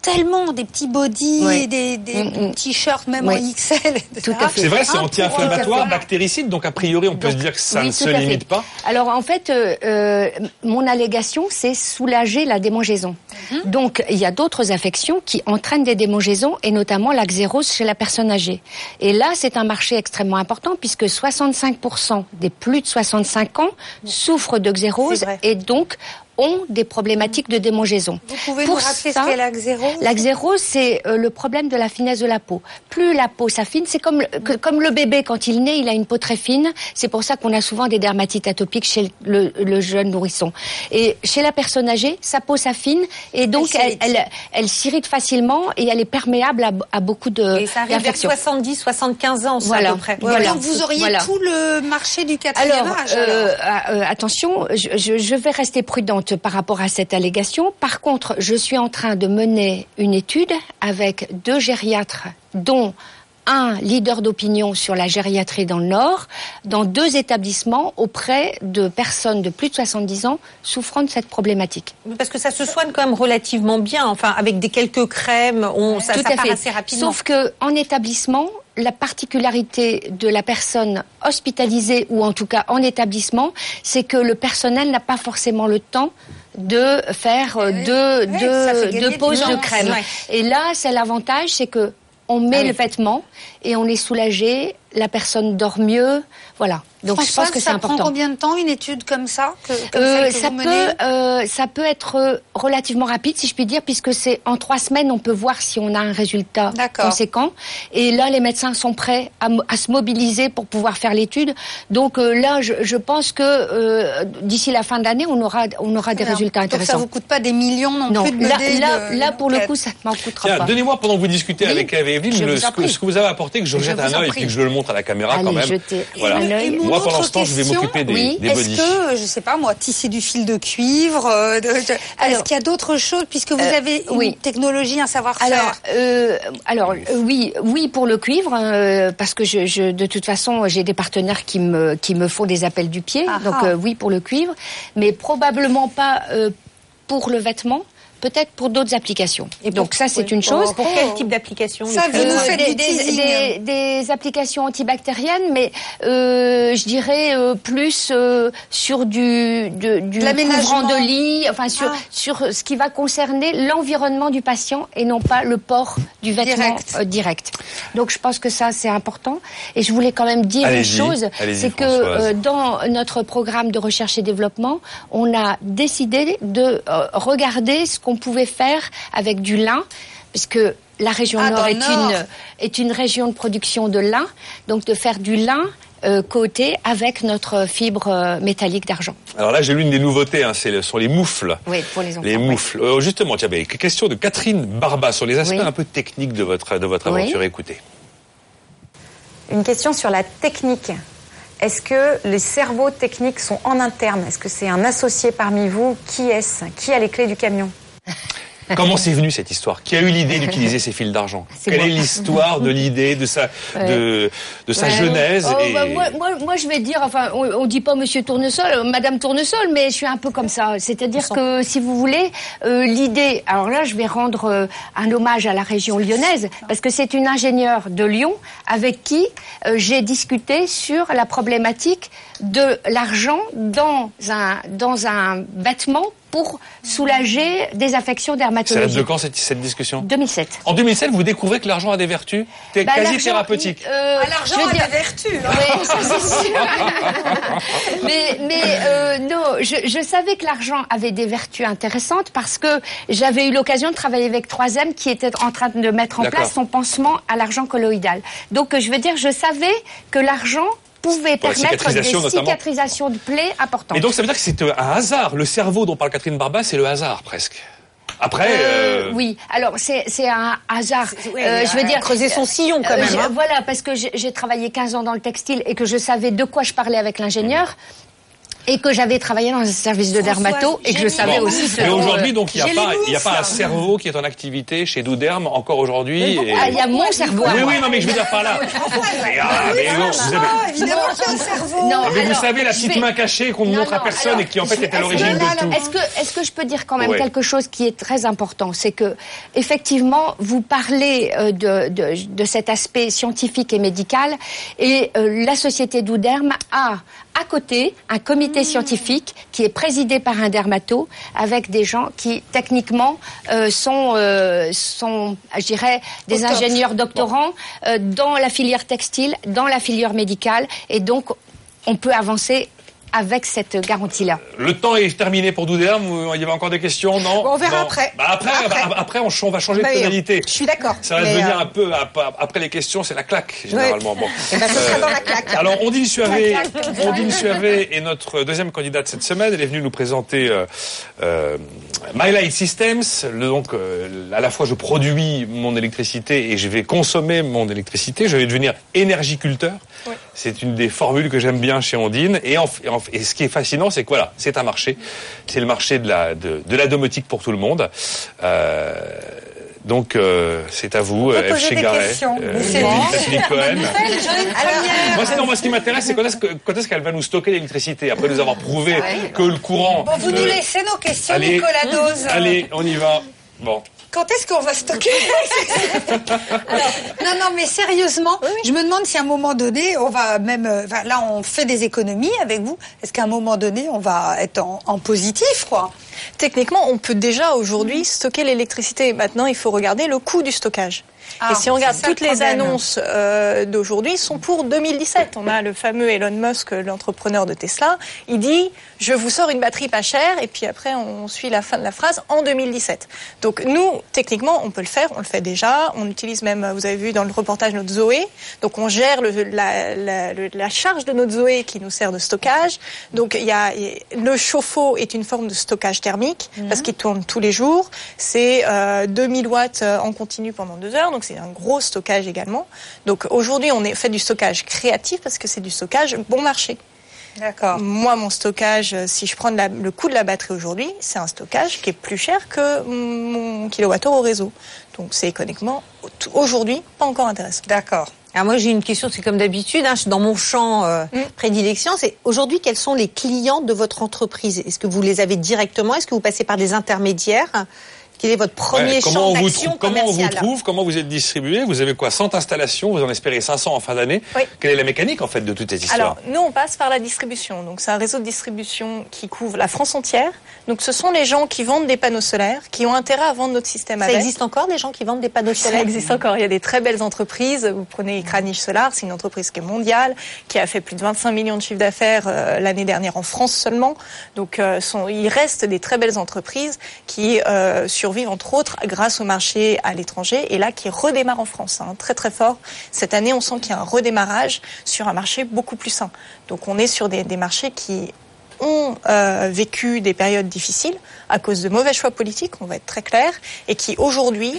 tellement des petits bodys, Oui. des, des Mm, mm. t-shirts même Oui. en XL. etc. C'est vrai, c'est anti-inflammatoire, bactéricide, donc a priori on peut se dire que ça oui, ne se limite pas. Alors en fait, euh, euh, mon allégation, c'est soulager la démangeaison. Mhm. Donc il y a d'autres affections qui entraînent des démangeaisons et notamment la xérose chez la personne âgée. Et là, c'est un marché extrêmement important puisque 65% des plus de 65 ans souffrent de xérose et donc ont des problématiques de démangeaison. Vous pouvez Pour nous rappeler ça, ce qu'est la xérose La xérose, c'est euh, le problème de la finesse de la peau. Plus la peau s'affine, c'est comme, que- comme le bébé, quand il naît, il a une peau très fine. C'est pour ça qu'on a souvent des dermatites atopiques chez le, le jeune nourrisson. Et chez la personne âgée, sa peau s'affine et donc elle, elle, elle s'irrite facilement et elle est perméable à, à beaucoup de Et ça arrive vers d'infections. 70, 75 ans, ça, Voilà. à peu près. Voilà. Donc vous auriez Voilà. tout le marché du quatrième Alors, âge. euh, alors. euh, attention, je- je vais rester prudente par rapport à cette allégation. Par contre, je suis en train de mener une étude avec deux gériatres, dont un leader d'opinion sur la gériatrie dans le Nord, dans deux établissements auprès de personnes de plus de 70 ans souffrant de cette problématique. Parce que ça se soigne quand même relativement bien, enfin avec des quelques crèmes, on, ça, Tout ça à part fait. assez rapidement. Sauf que en établissement, la particularité de la personne hospitalisée ou en tout cas en établissement, c'est que le personnel n'a pas forcément le temps de faire euh, deux, poses de crème. Ouais. Et là, c'est l'avantage, c'est que on met Ah oui. le vêtement et on est soulagé, la personne dort mieux, voilà. Donc je pense que c'est ça important. prend combien de temps une étude comme ça que, comme Euh, celle que ça vous peut, menez euh, ça peut être relativement rapide, si je puis dire, puisque c'est en trois semaines, on peut voir si on a un résultat conséquent. Et là, les médecins sont prêts à, se mobiliser pour pouvoir faire l'étude. Donc euh, là, je, je pense que euh, d'ici la fin de l'année, on aura, on aura des résultats Donc ça intéressants. vous coûte pas des millions non, Non, plus de là, là, de- là, pour le coup, ça ne m'en coûtera Tiens, pas. donnez-moi pendant que vous discutez Oui, avec Evelyne ce, que, prie. ce que vous avez apporté, que je Je jette un œil et puis que je le montre à la caméra quand même. Voilà. Et Moi, pour autre l'instant, je vais question, m'occuper des, oui, des Est-ce que, je sais pas moi, tisser du fil de cuivre euh, de- de- Est-ce qu'il y a d'autres choses puisque vous Euh, avez une oui. technologie, un savoir-faire Alors, euh, alors euh, oui, oui pour le cuivre, euh, parce que je, je- de toute façon j'ai des partenaires qui me qui me font des appels du pied, donc ah. euh, oui pour le cuivre, mais probablement pas euh, pour le vêtement. Peut-être pour d'autres applications. Donc ça, c'est oui. une chose. Pour- pour quel type d'application Ça, vous faites des, du des, des- des applications antibactériennes, mais euh, je dirais euh, plus euh, sur du, de- du L'aménagement. couvrant de lit, enfin sur, Ah. sur ce qui va concerner l'environnement du patient et non pas le port du vêtement Direct. euh, direct. Donc je pense que ça c'est important. Et je voulais quand même dire une chose, c'est que euh, dans notre programme de recherche et développement, on a décidé de euh, regarder ce qu'on pouvait faire avec du lin, puisque la région Ah, Nord est Nord. une est une région de production de lin, donc de faire du lin euh, coaté avec notre fibre euh, métallique d'argent. Alors là, j'ai l'une des nouveautés, hein, c'est le- sur les moufles. Oui, pour les enfants. Les moufles. Euh, justement, tiens, ben, question de Catherine Barba sur les aspects Oui. un peu techniques de votre, de votre Oui. aventure. Écoutez. Une question sur la technique. Est-ce que les cerveaux techniques sont en interne? Est-ce que c'est un associé parmi vous? Qui est-ce? Qui a les clés du camion? *laughs* Comment c'est venu cette histoire? Qui a eu l'idée d'utiliser ces fils d'argent? Quelle moi. est l'histoire de l'idée, de sa, de, de sa Ouais. genèse Oh, et- bah, moi, moi, moi, je vais dire, enfin, on, on dit pas Monsieur Tournesol, euh, Madame Tournesol, mais je suis un peu comme ça. C'est-à-dire que, si vous voulez, euh, l'idée. Alors là, je vais rendre euh, un hommage à la région lyonnaise parce que c'est une ingénieure de Lyon avec qui euh, j'ai discuté sur la problématique de l'argent dans un dans un vêtement pour soulager des affections Ça date dermatologiques. de quand cette, cette discussion 2007. En 2007, vous découvrez que l'argent a des vertus Bah, quasi l'argent, thérapeutiques. euh, Ah, l'argent je veux a dire- des vertus. hein. Oui, ça c'est sûr. *laughs* mais mais euh, non, je, je savais que l'argent avait des vertus intéressantes parce que j'avais eu l'occasion de travailler avec 3M qui était en train de mettre en place son pansement à l'argent colloïdal. Donc euh, je veux dire, je savais que l'argent pouvait Pour la permettre des cicatrisation, notamment. cicatrisations de plaies importantes. Et donc ça veut dire que c'est un hasard. Le cerveau dont parle Catherine Barba, c'est le hasard presque. Après, euh, Oui, alors c'est c'est un hasard. oui, Euh, je veux dire creusé son sillon, quand même, hein. Voilà, parce que j'ai j'ai travaillé 15 ans dans le textile et que je savais de quoi je parlais avec l'ingénieur. Et que j'avais travaillé dans un service de dermato et que je savais Bon. aussi ce Mais dont, aujourd'hui, donc, il n'y a, pas- les il y a moufles. pas un cerveau qui est en activité chez Douderme encore aujourd'hui. et- Ah, il y a mon cerveau. Oui, oui, non, mais je veux dire par là. *laughs* Mais, ah, mais non, vous avez- évidemment qu'il y a un cerveau. Non, mais vous savez, la petite vais- main cachée qu'on ne Non, montre à personne alors, et qui en fait est à est-ce l'origine que- de tout. Est-ce que, est-ce que je peux dire quand même Ouais. quelque chose qui est très important? C'est que, effectivement, vous parlez euh, de, de, de cet aspect scientifique et médical, et euh, la société Douderme a à côté un comité scientifique qui est présidé par un dermato avec des gens qui techniquement euh, sont, euh, sont, je dirais, des Au top. ingénieurs doctorants euh, dans la filière textile, dans la filière médicale, et donc on peut avancer avec cette garantie-là. Le temps est terminé pour ou Il y avait encore des questions Non Bon, on verra Non. après. Bah, après, Après. bah, après, on, on va changer Bah de oui, tonalité. Je suis d'accord. Ça va devenir euh, un peu ap- après les questions, c'est la claque généralement. Bon. *laughs* Eh ben, ce sera dans la claque. Alors Suavé, La claque. Ondine Suavé est notre deuxième candidate cette semaine. Elle est venue nous présenter euh, euh, My Light Systems. Le, donc euh, à la fois je produis mon électricité et je vais consommer mon électricité. Je vais devenir énergiculteur. C'est une des formules que j'aime bien chez Ondine. Et, en, et en- et ce qui est fascinant, c'est que voilà, c'est un marché. C'est le marché de la de, de la domotique pour tout le monde. Euh, donc euh, c'est à vous, euh, F. questions. euh, c'est bon. Cohen. *laughs* Moi, sinon, moi, ce qui m'intéresse, c'est quand est-ce qu'elle va nous stocker l'électricité après nous avoir prouvé que le courant. Bon, vous nous laissez nos questions, allez, Nicolas Dose. Allez, on y va. Bon. Quand est-ce qu'on va stocker *laughs* Alors, Non, non, mais sérieusement, je me demande si à un moment donné, on va même. euh, enfin, là, on fait des économies avec vous. Est-ce qu'à un moment donné, on va être en, en positif, quoi? Techniquement, on peut déjà aujourd'hui stocker l'électricité. Maintenant, il faut regarder le coût du stockage. Ah, et si on regarde le toutes les annonces euh, d'aujourd'hui, sont pour 2017. On a le fameux Elon Musk, l'entrepreneur de Tesla. Il dit je vous sors une batterie pas chère, et puis après on suit la fin de la phrase en 2017. Donc nous, techniquement, on peut le faire, on le fait déjà. On utilise même, vous avez vu dans le reportage notre Zoé. Donc on gère le- la, la- la charge de notre Zoé qui nous sert de stockage. Donc il y a le chauffe-eau est une forme de stockage thermique parce qu'il tourne tous les jours. C'est euh, 2000 watts euh, en continu pendant deux heures, donc c'est un gros stockage également. Donc aujourd'hui on est fait du stockage créatif parce que c'est du stockage bon marché. D'accord. Moi, mon stockage, euh, si je prends la- le coût de la batterie aujourd'hui, c'est un stockage qui est plus cher que mon kilowattheure au réseau. Donc c'est économiquement aujourd'hui pas encore intéressant. D'accord. Alors moi j'ai une question, c'est comme d'habitude, hein, je suis dans mon champ euh, Mm. prédilection, c'est aujourd'hui quels sont les clients de votre entreprise? Est-ce que vous les avez directement? Est-ce que vous passez par des intermédiaires? Quel est votre premier Ouais, champ d'action comment on vous trouve, comment vous êtes distribué Vous avez quoi 100 installations, vous en espérez 500 en fin d'année. Oui. Quelle est la mécanique en fait de toute cette histoire Alors, nous, on passe par la distribution. Donc, c'est un réseau de distribution qui couvre la France entière. Donc, ce sont les gens qui vendent des panneaux solaires, qui ont intérêt à vendre notre système Ça avec. existe encore des gens qui vendent des panneaux Ça solaires existe encore. Il y a des très belles entreprises. Vous prenez Kranich Solar, c'est une entreprise qui est mondiale, qui a fait plus de 25 millions de chiffres d'affaires euh, l'année dernière en France seulement. Donc, euh, sont, il reste des très belles entreprises qui euh, survivent entre autres grâce au marché à l'étranger et là qui redémarre en France, hein, très très fort. Cette année, on sent qu'il y a un redémarrage sur un marché beaucoup plus sain. Donc, on est sur des, des marchés qui ont euh, vécu des périodes difficiles à cause de mauvais choix politiques, on va être très clair, et qui aujourd'hui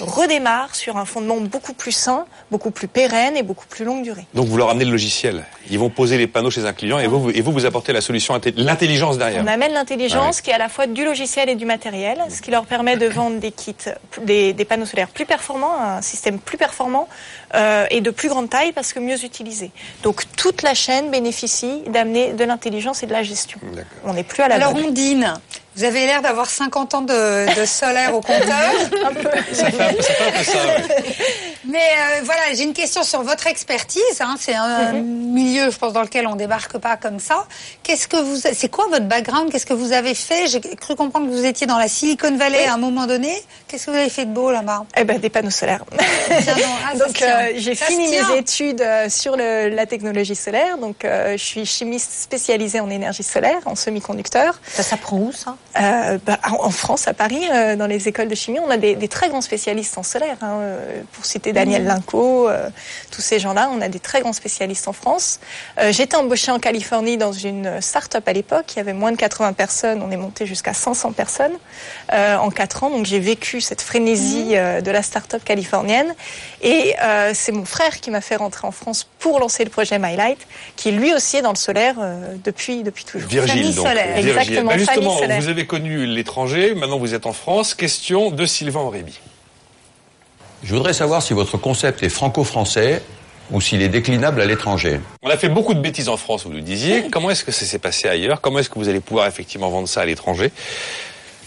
redémarre sur un fondement beaucoup plus sain, beaucoup plus pérenne et beaucoup plus longue durée. Donc vous leur amenez le logiciel. Ils vont poser les panneaux chez un client et vous, vous- et vous, vous apportez la solution, l'intelligence derrière. On amène l'intelligence Ouais. qui est à la fois du logiciel et du matériel, ce qui leur permet de vendre des kits, des, des panneaux solaires plus performants, un système plus performant euh, et de plus grande taille parce que mieux utilisé. Donc toute la chaîne bénéficie d'amener de l'intelligence et de la gestion. On n'est plus à la Alors Ondine, vous avez l'air d'avoir 50 ans de, de solaire au compteur. Ça *laughs* fait un peu, ça fait un peu ça. ouais. Mais euh, voilà, j'ai une question sur votre expertise. hein. C'est un milieu, je pense, dans lequel on débarque pas comme ça. Qu'est-ce que vous, c'est quoi votre background? Qu'est-ce que vous avez fait? J'ai cru comprendre que vous étiez dans la Silicon Valley à un moment donné. Qu'est-ce que vous avez fait de beau là-bas? Eh ben, des panneaux solaires. Tiens, non, ah, *laughs* donc euh, j'ai fini mes études euh, sur le- la technologie solaire. Donc euh, je suis chimiste spécialisée en énergie solaire, en semi-conducteur. Ça s'apprend où ça? Euh, bah, en France, à Paris, euh, dans les écoles de chimie, on a des, des très grands spécialistes en solaire. hein, euh, pour citer Daniel Mhm. Linco, euh, tous ces gens-là, on a des très grands spécialistes en France. Euh, J'étais embauchée en Californie dans une start-up à l'époque. Il y avait moins de 80 personnes. On est monté jusqu'à 500 personnes euh, en 4 ans. Donc j'ai vécu cette frénésie euh, de la start-up californienne. Et euh, c'est mon frère qui m'a fait rentrer en France pour lancer le projet MyLight, qui lui aussi est dans le solaire euh, depuis, depuis toujours. Virgile, donc. Virgile. Exactement, Bah, justement, famille solaire. vous avez connu l'étranger, maintenant vous êtes en France. Question de Sylvain Aurébi. Je voudrais savoir si votre concept est franco-français ou s'il est déclinable à l'étranger. On a fait beaucoup de bêtises en France, vous le disiez. Comment est-ce que ça s'est passé ailleurs? Comment est-ce que vous allez pouvoir effectivement vendre ça à l'étranger?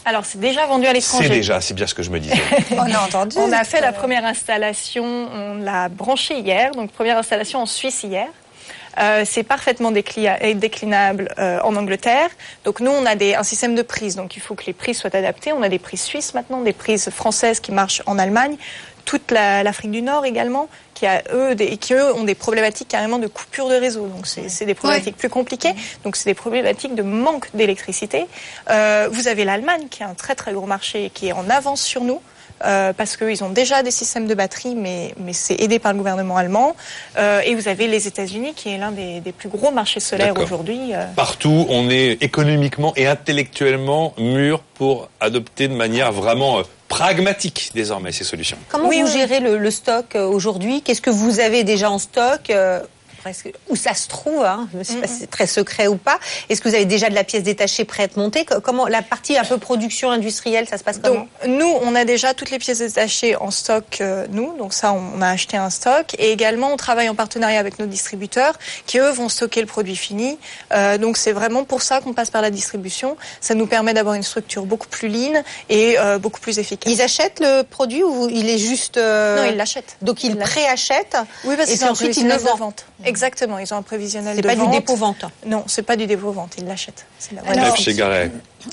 Alors, c'est déjà vendu à l'étranger. C'est déjà, c'est bien ce que je me disais. *laughs* On a entendu. On a fait la première installation, on l'a branché hier, donc première installation en Suisse hier. Euh, c'est parfaitement déclinable euh, en Angleterre. Donc nous, on a des, un système de prise, donc il faut que les prises soient adaptées. On a des prises suisses maintenant, des prises françaises qui marchent en Allemagne, toute la- l'Afrique du Nord également, qui a eux, des, qui eux ont des problématiques carrément de coupure de réseau. Donc c'est des problématiques plus compliquées. Donc c'est des problématiques de manque d'électricité. Euh, vous avez l'Allemagne qui est un très très gros marché et qui est en avance sur nous. Euh, parce qu'ils ont déjà des systèmes de batterie, mais, mais c'est aidé par le gouvernement allemand. Euh, et vous avez les États-Unis, qui est l'un des, des plus gros marchés solaires aujourd'hui. euh. Partout, on est économiquement et intellectuellement mûr pour adopter de manière vraiment pragmatique désormais ces solutions. Comment vous gérez le, le stock aujourd'hui? Qu'est-ce que vous avez déjà en stock euh, presque, Où ça se trouve hein Je ne sais pas si c'est très secret ou pas. Est-ce que vous avez déjà de la pièce détachée prête montée Co- Comment la partie un peu production industrielle, ça se passe comment? Donc, nous, on a déjà toutes les pièces détachées en stock, euh, nous. Donc ça, on a acheté un stock. Et également, on travaille en partenariat avec nos distributeurs qui, eux, vont stocker le produit fini. Euh, donc c'est vraiment pour ça qu'on passe par la distribution. Ça nous permet d'avoir une structure beaucoup plus lean et euh, beaucoup plus efficace. Ils achètent le produit ou il est juste Non, ils l'achètent. Donc ils préachètent? Oui, parce et puis ensuite ils le vendent. Vente. Exactement, ils ont un prévisionnel C'est de pas du vente. dépôt-vente. Non, c'est pas du dépôt-vente, ils l'achètent. C'est la vraie Alors.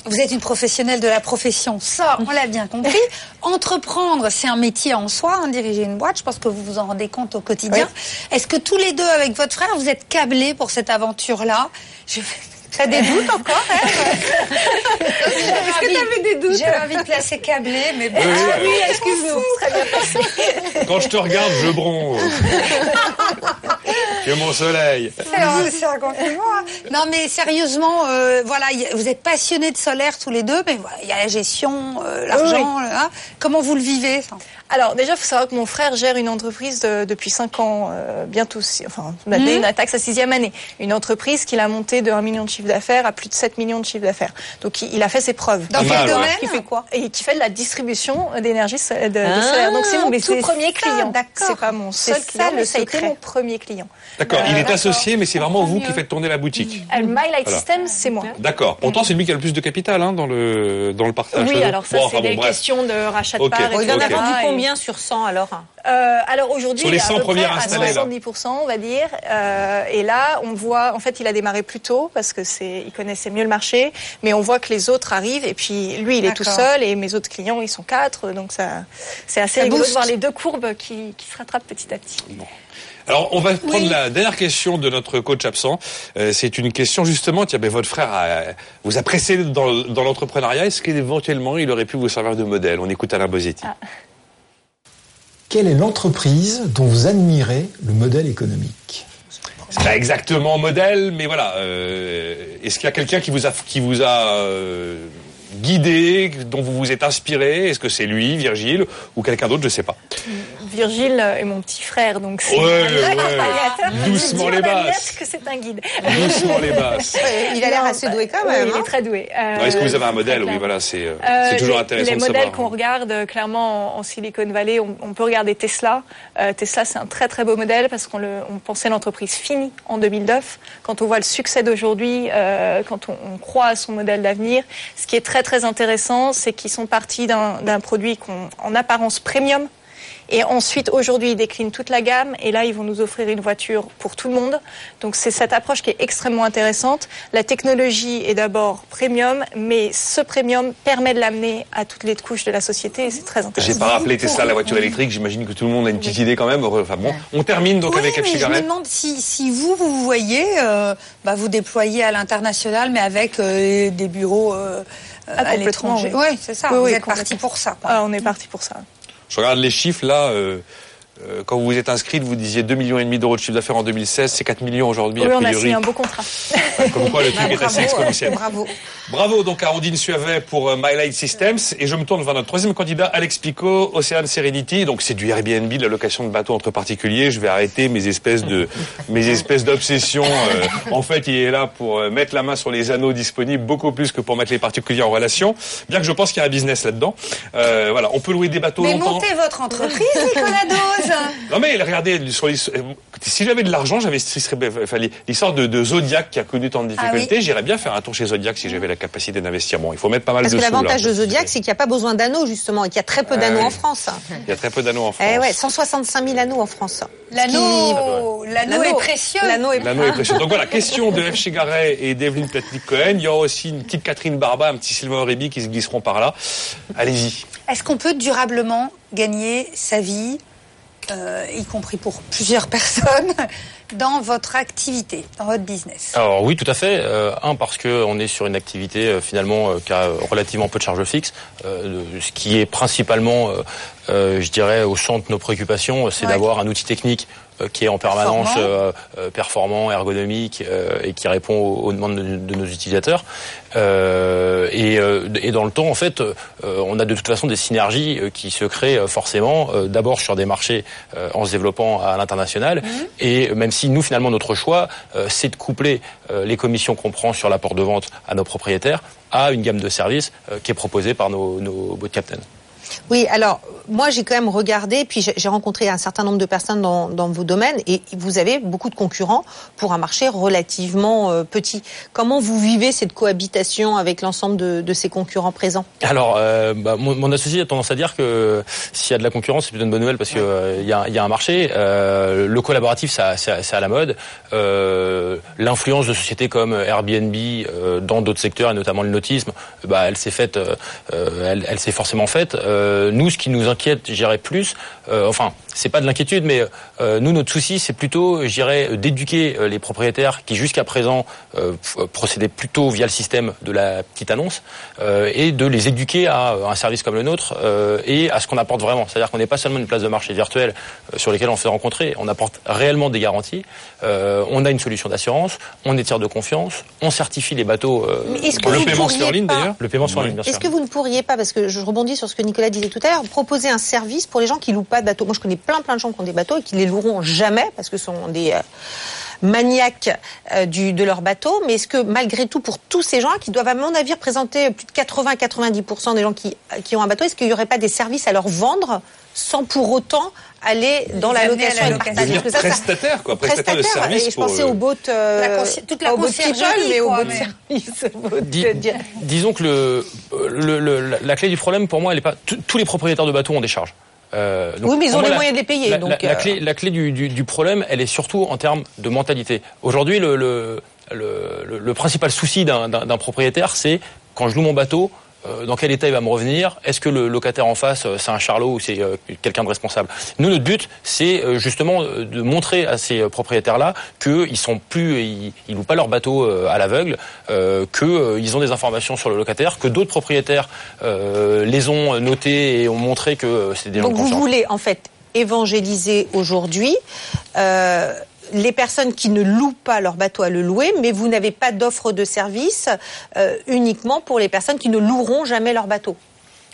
Vous êtes une professionnelle de la profession, ça, on l'a bien compris. *laughs* Entreprendre, c'est un métier en soi, hein, diriger une boîte, je pense que vous vous en rendez compte au quotidien. Est-ce que tous les deux, avec votre frère, vous êtes câblés pour cette aventure-là? Je... T'as des doutes encore hein *laughs* Est-ce que t'avais des doutes J'ai envie de placer câblé, mais bon. Oui, oui. Ah oui, excuse-nous. Très bien passé. Quand je te regarde, je bronze. J'ai mon soleil. C'est un, compliment. hein. Non, mais sérieusement, euh, voilà, vous êtes passionnés de solaire tous les deux, mais voilà, il y a la gestion, euh, l'argent. Oui, hein. Comment vous le vivez ça Alors déjà, il faut savoir que mon frère gère une entreprise de- depuis 5 ans, euh, bientôt, enfin, on a Mhm. une attaque sa sixième année. Une entreprise qu'il a montée de 1 million de chiffre d'affaires à plus de 7 millions de chiffre d'affaires. Donc il, il a fait ses preuves. Dans Pas quel domaine. Il fait quoi? Et qui fait de la distribution d'énergie de, de Ah, solaire. Donc c'est mon mais tout premier ça, client. d'accord. C'est pas mon C'est seul ça, client, le mais ça a été mon premier client. D'accord, il est associé, mais c'est vraiment vous qui faites tourner la boutique. Euh, My Light Voilà. System, c'est moi. D'accord. Pourtant, c'est lui qui a le plus de capital hein, dans le dans le partage. Oui, alors ça, Bon, c'est des questions de rachat de parts. Combien sur 100 alors? Euh, alors aujourd'hui, Sur les il est à 100 peu premières près à installées, là. 70%, on va dire. Euh, et là, on voit, en fait, il a démarré plus tôt parce que c'est, il connaissait mieux le marché, mais on voit que les autres arrivent et puis lui, il est tout seul et mes autres clients, ils sont quatre, donc ça, c'est assez Ça rigolo de voir les deux courbes qui, qui se rattrapent petit à petit. Alors, on va prendre la dernière question de notre coach absent. Euh, c'est une question justement. Tiens, ben, votre frère a- vous a précédé dans, dans l'entrepreneuriat. Est-ce qu'éventuellement, il aurait pu vous servir de modèle? On écoute Alain Bosetti. Quelle est l'entreprise dont vous admirez le modèle économique C'est pas exactement modèle, mais voilà. euh, Est-ce qu'il y a quelqu'un qui vous a qui vous a euh, guidé, dont vous vous êtes inspiré Est-ce que c'est lui, Virgile, ou quelqu'un d'autre Je sais pas. Virgile est mon petit frère, donc c'est Ouais, ouais. Doucement les basses. que c'est un guide. Doucement les basses. *laughs* Il a l'air assez doué quand Oui, même. il hein. est très doué. Euh, Est-ce que vous avez un modèle? Oui, voilà, c'est euh, Euh, c'est toujours les- intéressant Les de modèles qu'on regarde euh, clairement en, en Silicon Valley, on, on peut regarder Tesla. Euh, Tesla, c'est un très très beau modèle parce qu'on on pensait l'entreprise finie en 2009. Quand on voit le succès d'aujourd'hui, euh, quand on, on croit à son modèle d'avenir, ce qui est très très intéressant, c'est qu'ils sont partis d'un d'un produit qu'on- en apparence premium. Et ensuite, aujourd'hui, ils déclinent toute la gamme. Et là, ils vont nous offrir une voiture pour tout le monde. Donc, c'est cette approche qui est extrêmement intéressante. La technologie est d'abord premium, mais ce premium permet de l'amener à toutes les couches de la société. Et c'est très intéressant. J'ai pas rappelé Tesla, la voiture électrique. J'imagine que tout le monde a une petite idée quand même. Enfin bon, on termine donc Oui, avec mais je me demande si, si vous, vous voyez euh, bah, vous déployer à l'international, mais avec euh, des bureaux euh, Ah, à l'étranger. oui. Oui, c'est ça. Oui, vous oui, êtes complètement. parti pour ça. Ah, on est parti pour ça. Je regarde les chiffres là. euh, euh, quand vous vous êtes inscrite, vous disiez 2 millions et demi d'euros de chiffre d'affaires en 2016, c'est 4 millions aujourd'hui Oui, a on a priori. signé un beau contrat. Comme quoi le truc est assez exponentiel. Bravo. Bravo donc à Ondine Suavet pour euh, My Light Systems et je me tourne vers notre troisième candidat Alex Pico, Ocean Serenity. Donc c'est du Airbnb, de la location de bateaux entre particuliers. Je vais arrêter mes espèces de mes espèces d'obsessions. Euh, en fait, il est là pour mettre la main sur les anneaux disponibles beaucoup plus que pour mettre les particuliers en relation. Bien que je pense qu'il y a un business là-dedans. Euh, voilà, on peut louer des bateaux Mais longtemps. montez votre entreprise, Nicolas Dose. Non mais regardez, sur les- euh, si j'avais de l'argent, j'investirais enfin, l'histoire de, de Zodiac qui a connu tant de Ah oui. difficultés. J'irais bien faire un tour chez Zodiac si j'avais la capacité d'investir. Bon, il faut mettre pas mal Parce de que sous, l'avantage de Zodiac, c'est qu'il n'y a pas besoin d'anneaux, justement, et qu'il y a très peu Ah d'anneaux oui. en France. Il y a très peu d'anneaux en France. Eh ouais, 165 000 anneaux en France. L'anneau Ce qui- l'anneau est précieux. L'anneau est L'anneau est précieux. Donc voilà, question de F. Chigaret et d'Evelyne Platnik-Cohen. Il y aura aussi une petite Catherine Barba, un petit Sylvain Aurébi qui se glisseront par là. Allez-y. Est-ce qu'on peut durablement gagner sa vie, euh, y compris pour plusieurs *laughs* personnes, dans votre activité, dans votre business Alors oui, tout à fait. Euh, un parce que on est sur une activité euh, finalement euh, qui a relativement peu de charges fixes, euh, ce qui est principalement, je dirais, au centre de nos préoccupations, c'est Ouais. d'avoir un outil technique qui est en permanence Performant. euh, euh, performant, ergonomique euh, et qui répond aux, aux demandes de, de nos utilisateurs. Euh, et, euh, et dans le temps, en fait, euh, on a de toute façon des synergies euh, qui se créent euh, forcément, euh, d'abord sur des marchés euh, en se développant à l'international, et même si nous, finalement, notre choix, euh, c'est de coupler euh, les commissions qu'on prend sur l'apport de vente à nos propriétaires à une gamme de services euh, qui est proposée par nos, nos boat captains. Oui, alors moi j'ai quand même regardé, puis j'ai rencontré un certain nombre de personnes dans, dans vos domaines, et vous avez beaucoup de concurrents pour un marché relativement euh, petit. Comment vous vivez cette cohabitation avec l'ensemble de, de ces concurrents présents? Alors, euh, bah, mon, mon associé a tendance à dire que s'il y a de la concurrence, c'est plutôt une bonne nouvelle parce que euh, y, a, il y a un marché. Le collaboratif, ça, c'est c'est à la mode. L'influence de sociétés comme Airbnb dans d'autres secteurs et notamment le nautisme, bah, elle s'est faite, elle, elle s'est forcément faite. Euh, nous, ce qui nous inquiète, j'irais plus, euh, enfin, c'est pas de l'inquiétude, mais euh, nous, notre souci, c'est plutôt, j'irais, d'éduquer euh, les propriétaires qui jusqu'à présent euh, procédaient plutôt via le système de la petite annonce euh, et de les éduquer à un service comme le nôtre euh, et à ce qu'on apporte vraiment. C'est-à-dire qu'on n'est pas seulement une place de marché virtuelle sur lesquelles on fait rencontrer, on apporte réellement des garanties. Euh, on a une solution d'assurance, on est tiers de confiance, on certifie les bateaux. euh, Mais est-ce que le vous paiement pourriez sur ligne pas- d'ailleurs. Le paiement sur ligne, sûr. Est-ce que vous ne pourriez pas, parce que je rebondis sur ce que Nicolas disait tout à l'heure, proposer un service pour les gens qui louent pas de bateaux? Moi, je connais plein plein de gens qui ont des bateaux et qui les loueront jamais parce que ce sont des euh, maniaques euh, du, de leur bateau. Mais est-ce que malgré tout, pour tous ces gens qui doivent, à mon avis, représenter plus de 80-90% des gens qui, qui ont un bateau, est-ce qu'il n'y aurait pas des services à leur vendre sans pour autant aller dans la location et le partage Devenir prestataire, quoi. Prestataire de service et je pour, pensais euh, aux euh, toute la conciergerie, mais aux service. Dis- de- disons que le, le- le- la- la clé du problème, pour moi, elle est pas. Tous les propriétaires de bateaux ont des charges. Euh, donc, Oui, mais ils ont les la- moyens de les payer, La, donc, la- la euh, clé, la clé du, du- du problème, elle est surtout en termes de mentalité. Aujourd'hui, le, le, le- le- principal souci d'un propriétaire, c'est quand je loue mon bateau. Euh, Dans quel état il va me revenir? Est-ce que le locataire en face, euh, c'est un charlot ou c'est euh, quelqu'un de responsable? Nous, notre but, c'est justement de montrer à ces propriétaires-là qu'ils sont plus, ils, ils louent pas leur bateau à l'aveugle, euh, qu'ils ont des informations sur le locataire, que d'autres propriétaires euh, les ont notés et ont montré que c'est des gens Donc vous voulez en fait évangéliser aujourd'hui euh, les personnes qui ne louent pas leur bateau à le louer, mais vous n'avez pas d'offre de service euh, uniquement pour les personnes qui ne loueront jamais leur bateau.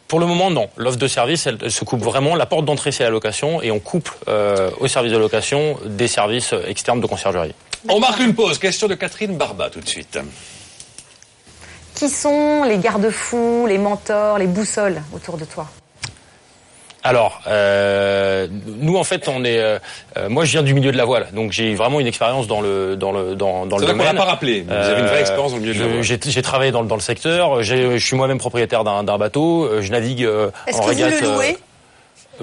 Pour le moment, non. L'offre de service, elle, elle se coupe vraiment. La porte d'entrée, c'est la location, et on couple euh, au service de location des services externes de conciergerie. On marque une pause. Question de Catherine Barba tout de suite. Qui sont les garde-fous, les mentors, les boussoles autour de toi? Alors, euh, nous en fait, on est. euh, euh, moi, je viens du milieu de la voile, donc j'ai vraiment une expérience dans le dans le dans, dans le domaine. l'a pas rappelé, mais vous avez une vraie expérience dans le milieu de la voile. J'ai travaillé dans, le- dans le secteur. Je suis moi-même propriétaire d'un d'un bateau. Je navigue euh, Est-ce en que vous régate. le euh, louez?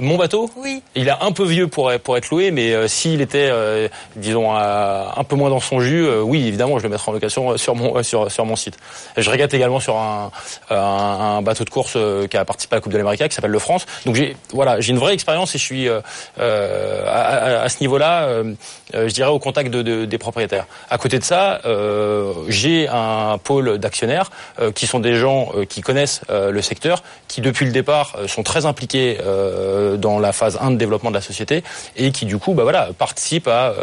Mon bateau Oui. Il est un peu vieux pour, pour être loué, mais euh, s'il était, euh, disons, euh, un peu moins dans son jus, euh, oui, évidemment, je le mettrai en location sur mon, sur, sur mon site. Je régate également sur un, un, un bateau de course qui a participé à la Coupe de l'Amérique, qui s'appelle le France. Donc j'ai voilà, j'ai une vraie expérience et je suis à, à- à ce niveau-là, je dirais, au contact de, de- des propriétaires. À côté de ça, j'ai un pôle d'actionnaires qui sont des gens qui connaissent le secteur, qui depuis le départ sont très impliqués euh, dans la phase 1 de développement de la société et qui du coup bah voilà participent à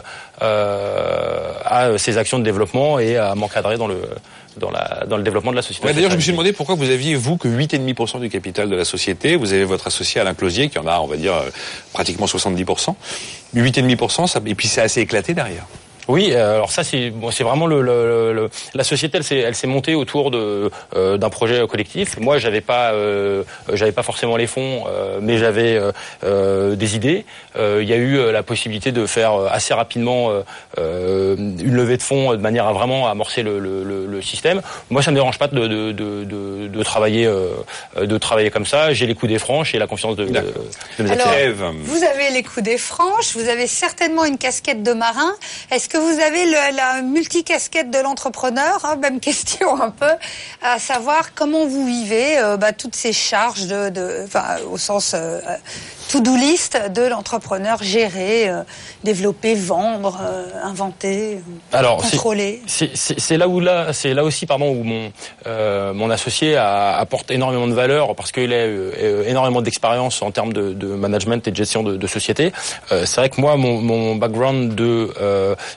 euh, à ces actions de développement et à m'encadrer dans le dans la dans le développement de la société. Ouais, D'ailleurs, je me suis demandé pourquoi vous aviez, vous, que 8,5% du capital de la société. Vous avez votre associé Alain Closier, qui en a, on va dire, euh, pratiquement 70%. Mais 8,5%, ça, et puis c'est assez éclaté derrière. Oui, euh, alors ça c'est bon, c'est vraiment le, le- le- la société elle s'est elle s'est montée autour de euh, d'un projet collectif. Moi j'avais pas euh, j'avais pas forcément les fonds, euh, mais j'avais euh, euh, des idées. Euh, Il y a eu euh, la possibilité de faire euh, assez rapidement euh, euh, une levée de fonds de manière à vraiment amorcer le, le, le- le système. Moi ça me dérange pas de de, de, de, de travailler euh, de travailler comme ça. J'ai les coups des franches et la confiance de, de, de mes Alors, vous avez les coups des franches, vous avez certainement une casquette de marin. Est-ce que vous avez la multicasquette de l'entrepreneur hein, Même *laughs* question un peu, à savoir comment vous vivez euh, bah, toutes ces charges de, au sens euh, to-do list de l'entrepreneur, gérer, euh, développer, vendre, euh, inventer, euh, Alors, contrôler. c'est là où là, c'est là aussi pardon où mon euh, mon associé apporte énormément de valeur parce qu'il a euh, énormément d'expérience en termes de, de management et de gestion de, de société. C'est vrai que moi mon, mon background de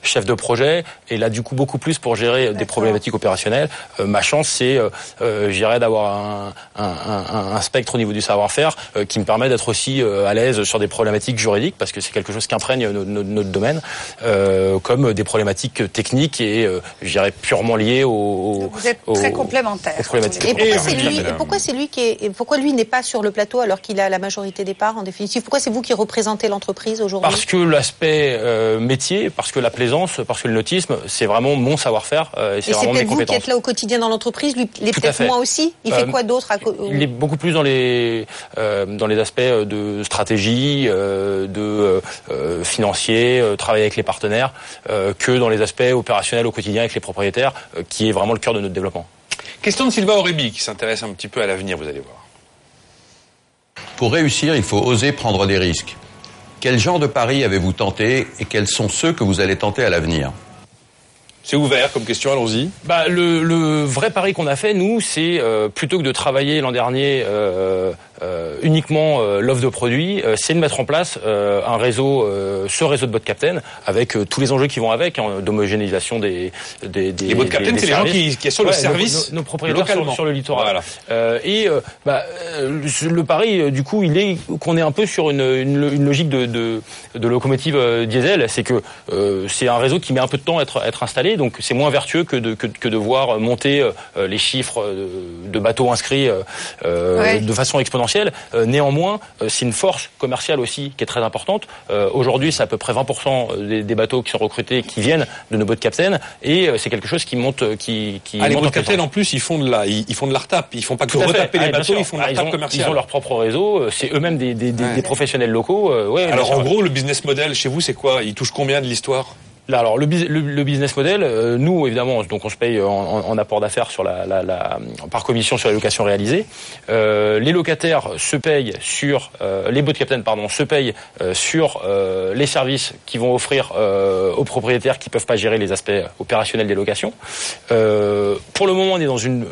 chef de projet est là du coup beaucoup plus pour gérer des problématiques opérationnelles. Ma chance c'est euh, d'avoir un, un, un- un spectre au niveau du savoir-faire qui me permet d'être aussi à l'aise sur des problématiques juridiques parce que c'est quelque chose qui imprègne no- no- notre domaine euh, comme des problématiques techniques et euh, je dirais purement liées au, au- Vous êtes très complémentaires. aux problématiques. Et pourquoi Et c'est lui, et pourquoi c'est lui qui est, et pourquoi lui n'est pas sur le plateau alors qu'il a la majorité des parts en définitive? Pourquoi c'est vous qui représentez l'entreprise aujourd'hui? Parce que l'aspect euh, métier, parce que la plaisance, parce que le nautisme, c'est vraiment mon savoir-faire euh, et c'est Et c'est vraiment mes peut-être vous qui compétences. êtes là au quotidien dans l'entreprise, lui, il est peut-être moins aussi? Il fait Euh, quoi d'autre à Il est beaucoup plus dans les euh, dans les aspects euh, de stratégie, euh, de euh, euh, financier, euh, travailler avec les partenaires, euh, que dans les aspects opérationnels au quotidien avec les propriétaires, euh, qui est vraiment le cœur de notre développement. Question de Sylvain Aurébi, qui s'intéresse un petit peu à l'avenir, vous allez voir. Pour réussir, il faut oser prendre des risques. Quel genre de paris avez-vous tenté et quels sont ceux que vous allez tenter à l'avenir? C'est ouvert comme question, allons-y. Bah, le, le vrai pari qu'on a fait, nous, c'est euh, plutôt que de travailler l'an dernier euh, uniquement euh, l'offre de produits, euh, c'est de mettre en place euh, un réseau, euh, ce réseau de bot captain, avec euh, tous les enjeux qui vont avec, hein, d'homogénéisation des, des, des Les bot des c'est les gens qui- qui assurent le nos- service nos, nos propriétaires localement. sur, sur le littoral. Voilà. Euh, et euh, bah, euh, le, le pari, euh, du coup, il est qu'on est un peu sur une, une, une logique de, de, de locomotive euh, diesel. C'est que euh, c'est un réseau qui met un peu de temps à être, à être installé, donc c'est moins vertueux que de, que, que de voir monter euh, les chiffres euh, de bateaux inscrits euh, euh, Ouais. de façon exponentielle. Euh, néanmoins, euh, c'est une force commerciale aussi qui est très importante. Euh, Aujourd'hui, c'est à peu près 20% des, des bateaux qui sont recrutés qui viennent de nos bots captains, et c'est quelque chose qui monte, qui, qui Ah, les monte en captains, puissance. en plus, ils font de la, ils, ils font de la retape. Ils font pas que retaper Ah, les bateaux, ils font de Ah, la retape commerciale. Ils ont leur propre réseau, c'est eux-mêmes des, des, des- des professionnels locaux. ouais, Alors, en gros, le business model chez vous, c'est quoi? Ils touchent combien de l'histoire? Là, alors le, le, le business model, euh, nous évidemment, donc on se paye en, en- apport d'affaires sur la, la, la- par commission sur la location réalisée. Euh, les locataires se payent sur euh, les boat captains, pardon, se payent euh, sur euh, les services qui vont offrir euh, aux propriétaires qui peuvent pas gérer les aspects opérationnels des locations. Pour le moment, on est dans une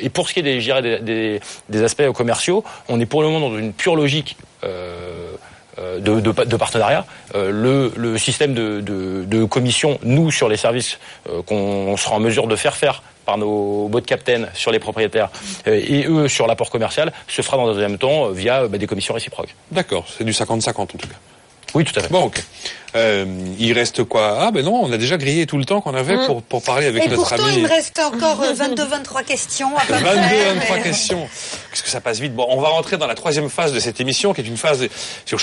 et pour ce qui est des, des, des, aspects commerciaux, on est pour le moment dans une pure logique. Euh, de, de, de partenariat. Euh, le, système de, de, de commission, nous sur les services euh, qu'on sera en mesure de faire faire par nos bots captains sur les propriétaires euh, et eux sur l'apport commercial, se fera dans un deuxième temps euh, via euh, bah, des commissions réciproques. D'accord, c'est du 50-50 en tout cas. Oui, tout à fait. Bon, ok. Euh, il reste quoi? Ah ben non, on a déjà grillé tout le temps qu'on avait Mm. pour, pour parler avec Et notre pourtant, ami. il me reste encore 22-23 questions à peu 22, près, 23 mais- questions. Qu'est-ce que ça passe vite? Bon, on va rentrer dans la troisième phase de cette émission, qui est une phase de... C'est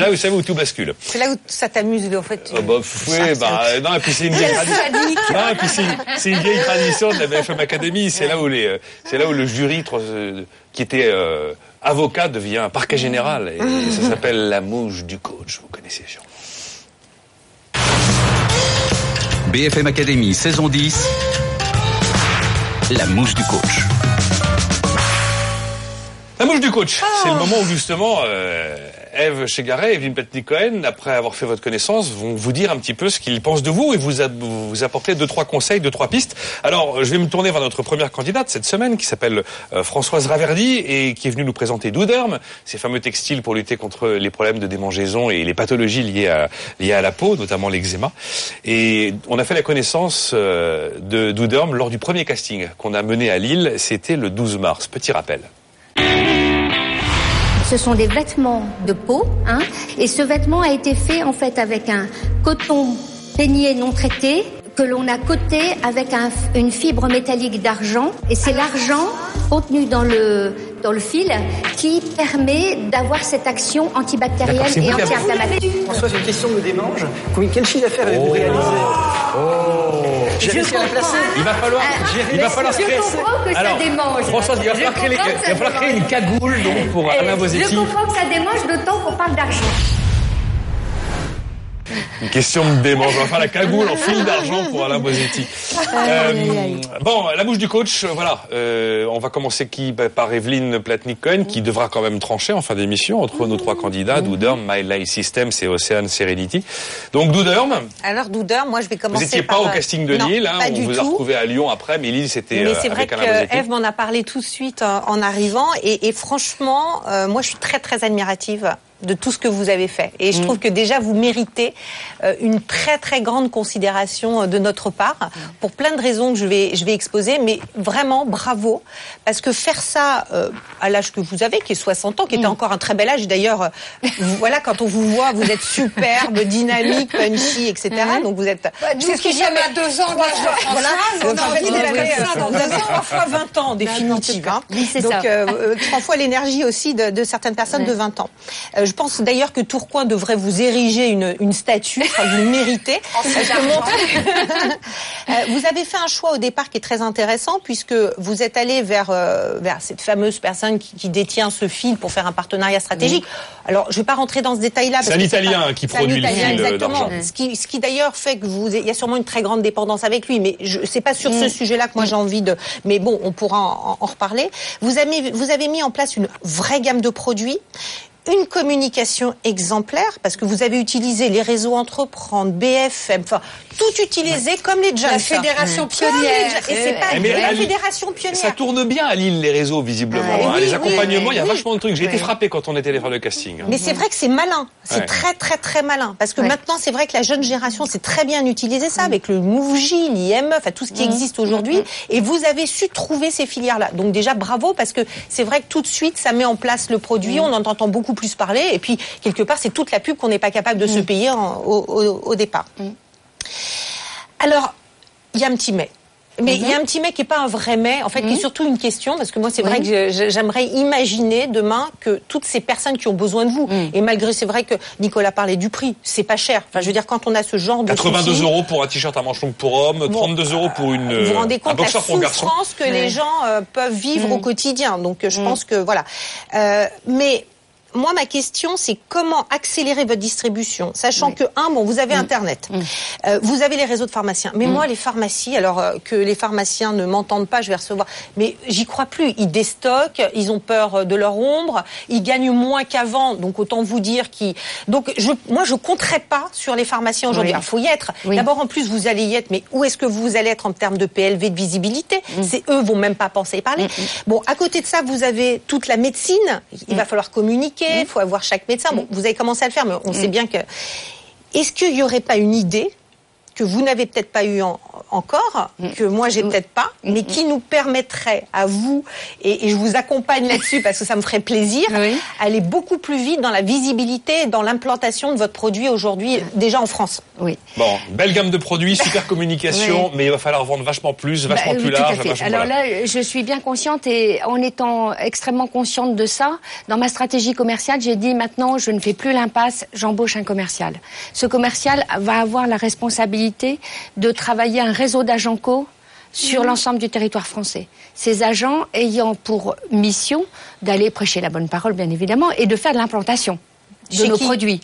là où, vous savez, où tout bascule. C'est là où ça t'amuse, en fait. Ah bah, pff, oui, bah, non, et puis c'est une vieille tradition. sadique. Non, et puis c'est, c'est une vieille tradition de la BFM Academy. C'est là où les, euh, c'est là où le jury, euh, qui était euh, avocat, devient parquet général. Et ça s'appelle la mouche du coach. Vous connaissez, Jean. BFM Academy, saison 10. La mouche du coach. La mouche du coach, c'est le moment où justement euh, Eve Chegaray et Evelyne Petnik-Cohen, après avoir fait votre connaissance, vont vous dire un petit peu ce qu'ils pensent de vous et vous, a- vous apporter deux trois conseils, deux trois pistes. Alors, je vais me tourner vers notre première candidate cette semaine, qui s'appelle euh, Françoise Raverdi et qui est venue nous présenter Douderm, ces fameux textiles pour lutter contre les problèmes de démangeaison et les pathologies liées à, liées à la peau, notamment l'eczéma. Et on a fait la connaissance euh, de Douderm lors du premier casting qu'on a mené à Lille. C'était le 12 mars. Petit rappel. Ce sont des vêtements de peau, hein, et ce vêtement a été fait en fait avec un coton peigné non traité que l'on a coté avec un- une fibre métallique d'argent, et c'est l'argent contenu dans le dans le fil qui permet d'avoir cette action vous et anti-inflammatoire. François, c'est une question de démange. Quel chiffre d'affaires avez-vous réalisé? J'ai Je réussi à la comprends. placer. Il va falloir, il va falloir je créer. comprends que ça Alors. Françoise, il va falloir créer, il va falloir créer une cagoule donc pour Alain Bosetti. Je comprends que ça démange d'autant qu'on parle d'argent. Une question de démange. On va faire la cagoule en fil d'argent pour Alain Bosetti. Euh, bon, la bouche du coach, euh, voilà. Euh, on va commencer qui Bah, Par Evelyne Platnik-Cohen, qui devra quand même trancher en fin d'émission entre nos trois candidats, Douderm, My Life Systems et Ocean Serenity. Donc Douderm, Alors, Doudeur, moi, je vais vous commencer n'étiez pas par... au casting de Non, Lille, hein, on vous a retrouvé à Lyon après, mais Lille c'était Mais euh, c'est vrai avec que Alain Bosetti. Eve m'en a parlé tout de suite euh, en arrivant et, et franchement, euh, moi je suis très très admirative de tout ce que vous avez fait et je Mm. trouve que déjà vous méritez euh, une très très grande considération euh, de notre part pour plein de raisons que je vais je vais exposer mais vraiment bravo parce que faire ça euh, à l'âge que vous avez qui est 60 ans qui Mm. était encore un très bel âge d'ailleurs voilà quand on vous voit vous êtes superbe *laughs* dynamique punchy etc donc vous êtes nous qui sommes à deux ans de voilà, on a envie trois fois 20 ans définitive. hein. Oui, c'est Donc ça. euh, euh, trois fois l'énergie aussi de, de certaines personnes Ouais. de 20 ans. Euh, je pense d'ailleurs que Tourcoing devrait vous ériger une, une statue, enfin, vous le méritez. *laughs* *laughs* Euh, vous avez fait un choix au départ qui est très intéressant puisque vous êtes allé vers, euh, vers cette fameuse personne qui, qui détient ce fil pour faire un partenariat stratégique. Alors, je ne vais pas rentrer dans ce détail-là. C'est un Italien pas- qui produit le fil, euh, exactement. d'argent. Ce qui, ce qui d'ailleurs fait que vous, il y a sûrement une très grande dépendance avec lui, mais je c'est pas sur ce Mm. sujet-là que moi j'ai envie de. Mais bon, on pourra en, en reparler. Vous avez, vous avez mis en place une vraie gamme de produits. Une communication exemplaire parce que vous avez utilisé les réseaux entreprendre, BFM, enfin tout utilisé comme les jeunes. La fédération les pionnière. Et c'est pas mais la fédération pionnière. Ça tourne bien à Lille les réseaux visiblement. Ouais. hein. Oui, les oui, accompagnements, il y a oui. vachement de trucs. J'ai été frappé quand on était allé faire le casting. hein. Mais c'est vrai que c'est malin. C'est Ouais. très très très malin. Parce que Ouais. maintenant, c'est vrai que la jeune génération sait très bien utiliser ça avec le MoveJ, l'IME, enfin tout ce qui existe aujourd'hui. Et vous avez su trouver ces filières-là. Donc déjà bravo parce que c'est vrai que tout de suite, ça met en place le produit. On en entend beaucoup plus parler. Et puis quelque part, c'est toute la pub qu'on n'est pas capable de se payer en- au, au- au départ. Alors, il y a un petit mais. Mais il y a un petit mais qui n'est pas un vrai mais, en fait, qui est surtout une question, parce que moi, c'est vrai que j'aimerais imaginer demain que toutes ces personnes qui ont besoin de vous, et malgré, c'est vrai que Nicolas parlait du prix, c'est pas cher. Enfin, je veux dire, quand on a ce genre de 82 soucis, euros pour un t-shirt à manches longues pour homme, 32 euros pour une, vous vous rendez compte de la souffrance que les gens euh, peuvent vivre au quotidien. Donc, euh, je pense que voilà. Euh, mais moi, ma question, c'est comment accélérer votre distribution, sachant que un, bon, vous avez Internet, euh, vous avez les réseaux de pharmaciens. Mais Mm. moi, les pharmacies, alors euh, que les pharmaciens ne m'entendent pas, je vais recevoir. Mais j'y crois plus. Ils déstockent, ils ont peur euh, de leur ombre, ils gagnent moins qu'avant. Donc autant vous dire qu'ils. Donc je, moi, je compterais pas sur les pharmaciens aujourd'hui. Oui. Il faut y être. Oui. D'abord, en plus, vous allez y être. Mais où est-ce que vous allez être en termes de PLV, de visibilité Mm. C'est eux vont même pas penser y parler. Bon, à côté de ça, vous avez toute la médecine. Il Mm. va falloir communiquer. Il faut avoir chaque médecin. Bon, vous avez commencé à le faire, mais on sait bien que. Est-ce qu'il y aurait pas une idée que vous n'avez peut-être pas eu en- encore, que moi j'ai peut-être pas, mais qui nous permettrait à vous, et, et je vous accompagne là-dessus parce que ça me ferait plaisir, aller beaucoup plus vite dans la visibilité et dans l'implantation de votre produit aujourd'hui, déjà en France. Oui. Bon, belle gamme de produits, *laughs* super communication, Oui. mais il va falloir vendre vachement plus, Bah, vachement oui, plus large. vachement- Alors voilà. là, je suis bien consciente et en étant extrêmement consciente de ça, dans ma stratégie commerciale, j'ai dit maintenant, je ne fais plus l'impasse, j'embauche un commercial. Ce commercial va avoir la responsabilité de travailler un réseau d'agents co sur Mhm. l'ensemble du territoire français. Ces agents ayant pour mission d'aller prêcher la bonne parole, bien évidemment, et de faire de l'implantation de Chez nos produits.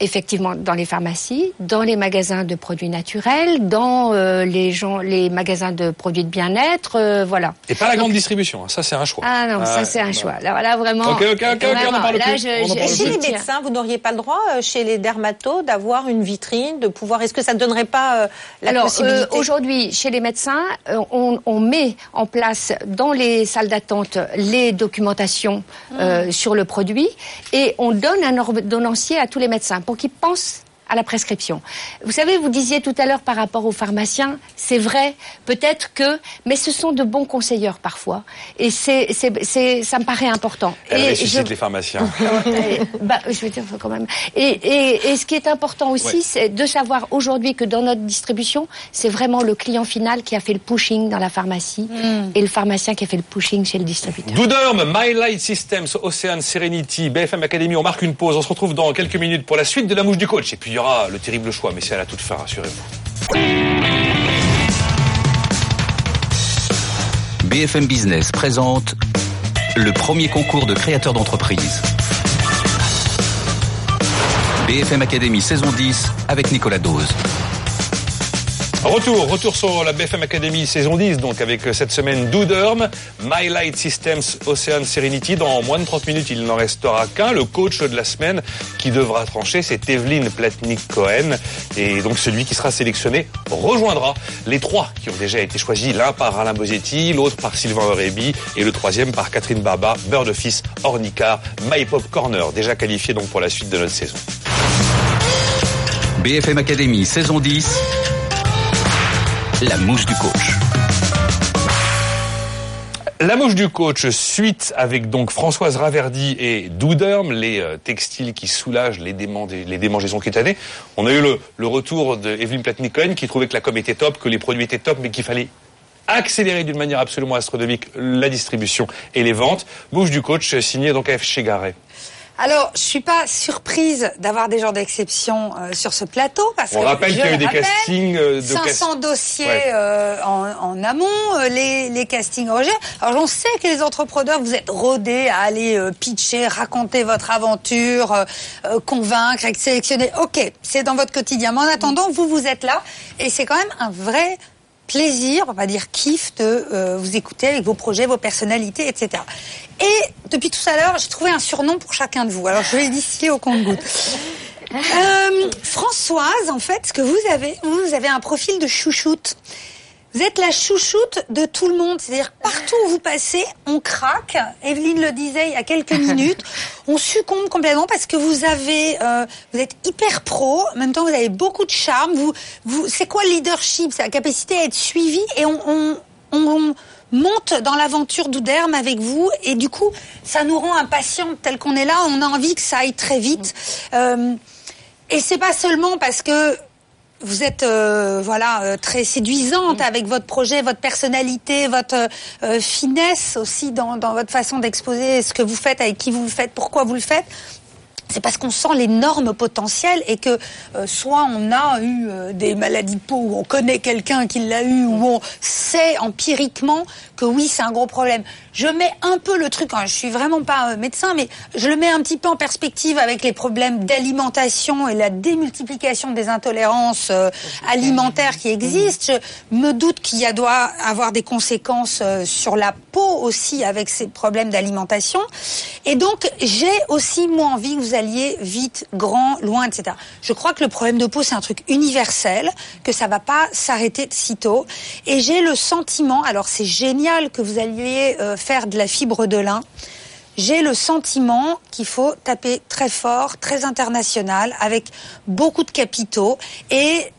Effectivement, dans les pharmacies, dans les magasins de produits naturels, dans euh, les, gens, les magasins de produits de bien-être, euh, voilà. Et pas la grande distribution, hein, ça c'est un choix. Ah non, ça Ouais, c'est un ouais. choix. Là, voilà, vraiment. Ok, ok, ok, on en parle là, plus. je- On en je- parle Et chez les médecins, vous n'auriez pas le droit, euh, chez les dermatos, d'avoir une vitrine, de pouvoir. Est-ce que ça ne donnerait pas euh, la Alors possibilité euh, aujourd'hui, chez les médecins, euh, on, on met en place dans les salles d'attente les documentations euh, sur le produit et on donne un ordonnancier à tous les médecins pour qu'ils pensent à la prescription. Vous savez, vous disiez tout à l'heure par rapport aux pharmaciens, c'est vrai, peut-être que, mais ce sont de bons conseilleurs parfois, et c'est, c'est, c'est, ça me paraît important. Elle et ressuscite je- les pharmaciens. *laughs* et, bah, je veux dire quand même. Et, et, et ce qui est important aussi, Ouais. c'est de savoir aujourd'hui que dans notre distribution, c'est vraiment le client final qui a fait le pushing dans la pharmacie et le pharmacien qui a fait le pushing chez le distributeur. Douderm, My Light Systems, Ocean Serenity, BFM Academy, on marque une pause. On se retrouve dans quelques minutes pour la suite de la mouche du coach. Et puis y aura le terrible choix, mais c'est à la toute fin, rassurez-vous. BFM Business présente le premier concours de créateurs d'entreprise. BFM Academy saison 10 avec Nicolas Dose. Retour, retour sur la BFM Academy saison 10, donc avec euh, cette semaine Douderm, My Light Systems, Ocean Serenity. Dans moins de 30 minutes, il n'en restera qu'un. Le coach de la semaine qui devra trancher, c'est Evelyne Platnik-Cohen. Et donc celui qui sera sélectionné rejoindra les trois qui ont déjà été choisis, l'un par Alain Bosetti, l'autre par Sylvain Aurébi et le troisième par Catherine Barba, Bird Office, Ornicar, My Pop Corner, déjà qualifié donc pour la suite de notre saison. BFM Academy saison 10. La mouche du coach. La mouche du coach, suite avec donc Françoise Raverdi et Douderm, les euh, textiles qui soulagent les, démangeaisons cutanées. On a eu le, retour de Evelyne qui trouvait que la com était top, que les produits étaient top, mais qu'il fallait accélérer d'une manière absolument astronomique la distribution et les ventes. Mouche du coach, signé donc à F. Chegaray. Alors, je suis pas surprise d'avoir des gens d'exception euh, sur ce plateau parce On que rappelle qu'il y a eu des rappelle, castings euh, de 500 cast- dossiers Ouais. euh, en, en amont, euh, les, les castings rejet. Alors, on sait que les entrepreneurs, vous êtes rodés à aller euh, pitcher, raconter votre aventure, convaincre, être sélectionner. Ok, c'est dans votre quotidien. Mais en attendant, vous, vous êtes là et c'est quand même un vrai plaisir, on va dire kiff, de euh, vous écouter avec vos projets, vos personnalités, etc. Et depuis tout à l'heure, j'ai trouvé un surnom pour chacun de vous. Alors je vais le distiller au compte-goutte. *laughs* Euh, Françoise, en fait, ce que vous avez, vous avez un profil de chouchoute. Vous êtes la chouchoute de tout le monde. C'est-à-dire partout où vous passez, on craque. Evelyne le disait il y a quelques *laughs* minutes. On succombe complètement parce que vous avez, euh, vous êtes hyper pro. En même temps, vous avez beaucoup de charme. Vous, vous, c'est quoi le leadership? C'est la capacité à être suivi et on, on, on monte dans l'aventure d'Ouderme avec vous et du coup, ça nous rend impatients tel qu'on est là. On a envie que ça aille très vite. Euh, et c'est pas seulement parce que vous êtes euh, voilà euh, très séduisante avec votre projet, votre personnalité, votre euh, finesse aussi dans, dans votre façon d'exposer ce que vous faites, avec qui vous le faites, pourquoi vous le faites. C'est parce qu'on sent l'énorme potentiel et que euh, soit on a eu euh, des maladies de peau où on connaît quelqu'un qui l'a eu ou on sait empiriquement que oui c'est un gros problème. Je mets un peu le truc, hein, je suis vraiment pas euh, médecin, mais je le mets un petit peu en perspective avec les problèmes d'alimentation et la démultiplication des intolérances alimentaires qui existent. Je me doute qu'il y a doit avoir des conséquences sur la peau aussi avec ces problèmes d'alimentation. Et donc j'ai aussi moi envie que vous vite, grand, loin, etc. Je crois que le problème de peau c'est un truc universel, que ça va pas s'arrêter de sitôt. Et j'ai le sentiment, alors c'est génial que vous alliez euh, faire de la fibre de lin. J'ai le sentiment qu'il faut taper très fort, très international, avec beaucoup de capitaux. Et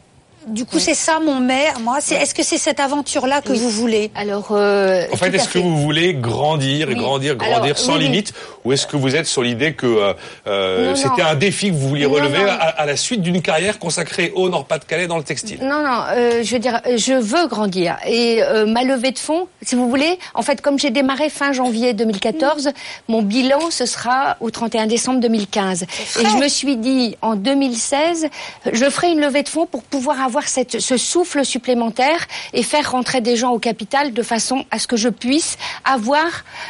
du coup, c'est ça mon maire, moi. C'est, est-ce que c'est cette aventure-là que vous voulez? Alors, euh, En fait, est-ce que vous voulez grandir, Oui. grandir, grandir Alors, sans oui, oui. limite, ou est-ce que vous êtes sur l'idée que euh, euh, Non, c'était non. un défi que vous vouliez relever non. À, à la suite d'une carrière consacrée au Nord-Pas-de-Calais dans le textile? Non, non, euh, je veux dire, je veux grandir. Et euh, ma levée de fonds, si vous voulez, en fait, comme j'ai démarré fin janvier 2014, mon bilan, ce sera au 31 décembre 2015. Et je me suis dit, en 2016, je ferai une levée de fonds pour pouvoir avoir cette, ce souffle supplémentaire et faire rentrer des gens au capital de façon à ce que je puisse avoir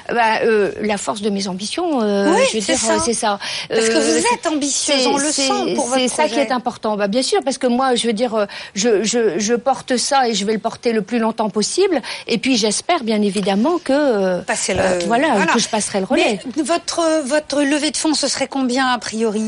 bah, euh, la force de mes ambitions. euh, Oui, je veux c'est dire, ça. euh, c'est ça. Parce que vous c'est- êtes ambitieuse, on le sent pour votre C'est ça qui est important. Bah, bien sûr, parce que moi, je veux dire, euh, je, je, je porte ça et je vais le porter le plus longtemps possible. Et puis, j'espère bien évidemment que, euh, le- euh, voilà, voilà. que je passerai le relais. Mais votre, votre levée de fonds, ce serait combien a priori?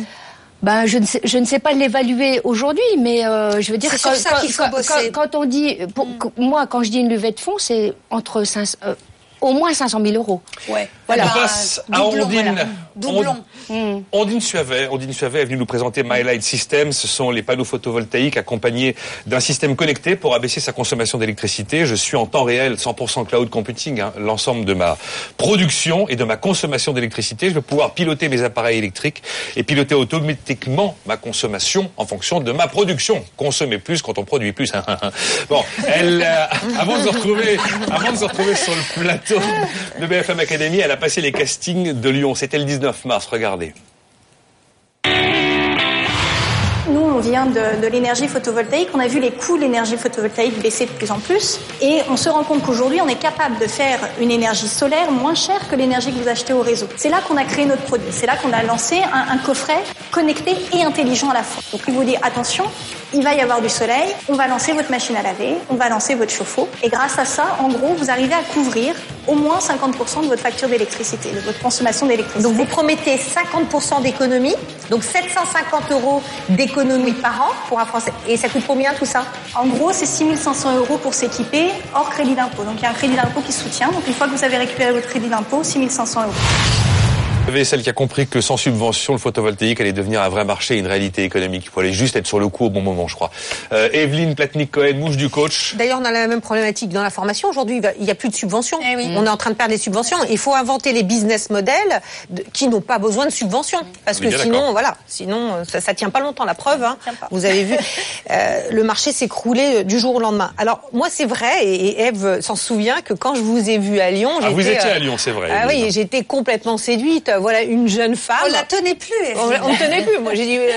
Ben, je ne sais, je ne sais pas l'évaluer aujourd'hui, mais euh, je veux dire sur ça faut quand, quand- quand on dit, pour- que- moi, quand je dis une levée de fonds, c'est entre 500, euh, au moins 500 000 euros. Ouais. Voilà. On passe à Ondine. voilà. Doublon. Mm. Ondine Suavet, Ondine Suavet est venue nous présenter My Light System. Ce sont les panneaux photovoltaïques accompagnés d'un système connecté pour abaisser sa consommation d'électricité. Je suis en temps réel, 100% cloud computing, hein, l'ensemble de ma production et de ma consommation d'électricité. Je vais pouvoir piloter mes appareils électriques et piloter automatiquement ma consommation en fonction de ma production. Consommer plus quand on produit plus. bon, elle, euh, *laughs* avant de se retrouver, avant de se retrouver sur le plateau de BFM Academy, elle a passé les castings de Lyon. C'était le 19 mars. Regardez. Nous, on vient de, l'énergie photovoltaïque. On a vu les coûts de l'énergie photovoltaïque baisser de plus en plus. Et on se rend compte qu'aujourd'hui, on est capable de faire une énergie solaire moins chère que l'énergie que vous achetez au réseau. C'est là qu'on a créé notre produit. C'est là qu'on a lancé un coffret connecté et intelligent à la fois. Donc, il vous dit, attention, il va y avoir du soleil, on va lancer votre machine à laver, on va lancer votre chauffe-eau. Et grâce à ça, en gros, vous arrivez à couvrir au moins 50% de votre facture d'électricité, de votre consommation d'électricité. Donc vous promettez 50% d'économie, donc 750 euros d'économie par an pour un Français. Et ça coûte combien tout ça? En gros, c'est 6500 euros pour s'équiper, hors crédit d'impôt. Donc il y a un crédit d'impôt qui soutient. Donc une fois que vous avez récupéré votre crédit d'impôt, 6500 euros. Vous avez celle qui a compris que sans subvention, le photovoltaïque allait devenir un vrai marché, une réalité économique. Il fallait juste être sur le coup au bon moment, je crois. Euh, Evelyne Platnik-Cohen, mouche du coach. D'ailleurs, on a la même problématique dans la formation. Aujourd'hui, il n'y a plus de subventions. On est en train de perdre les subventions. Il faut inventer les business models de- qui n'ont pas besoin de subventions. Parce que sinon, voilà, sinon euh, ça, ça tient pas longtemps. La preuve, hein, vous avez vu, *laughs* euh, le marché s'écrouler du jour au lendemain. Alors moi, c'est vrai, et, et Eve s'en souvient que quand je vous ai vu à Lyon, Ah, vous étiez euh, à Lyon, c'est vrai. Ah oui, j'étais complètement séduite. Voilà, une jeune femme. On la tenait plus. On, on ne tenait plus. Moi, j'ai dit, euh,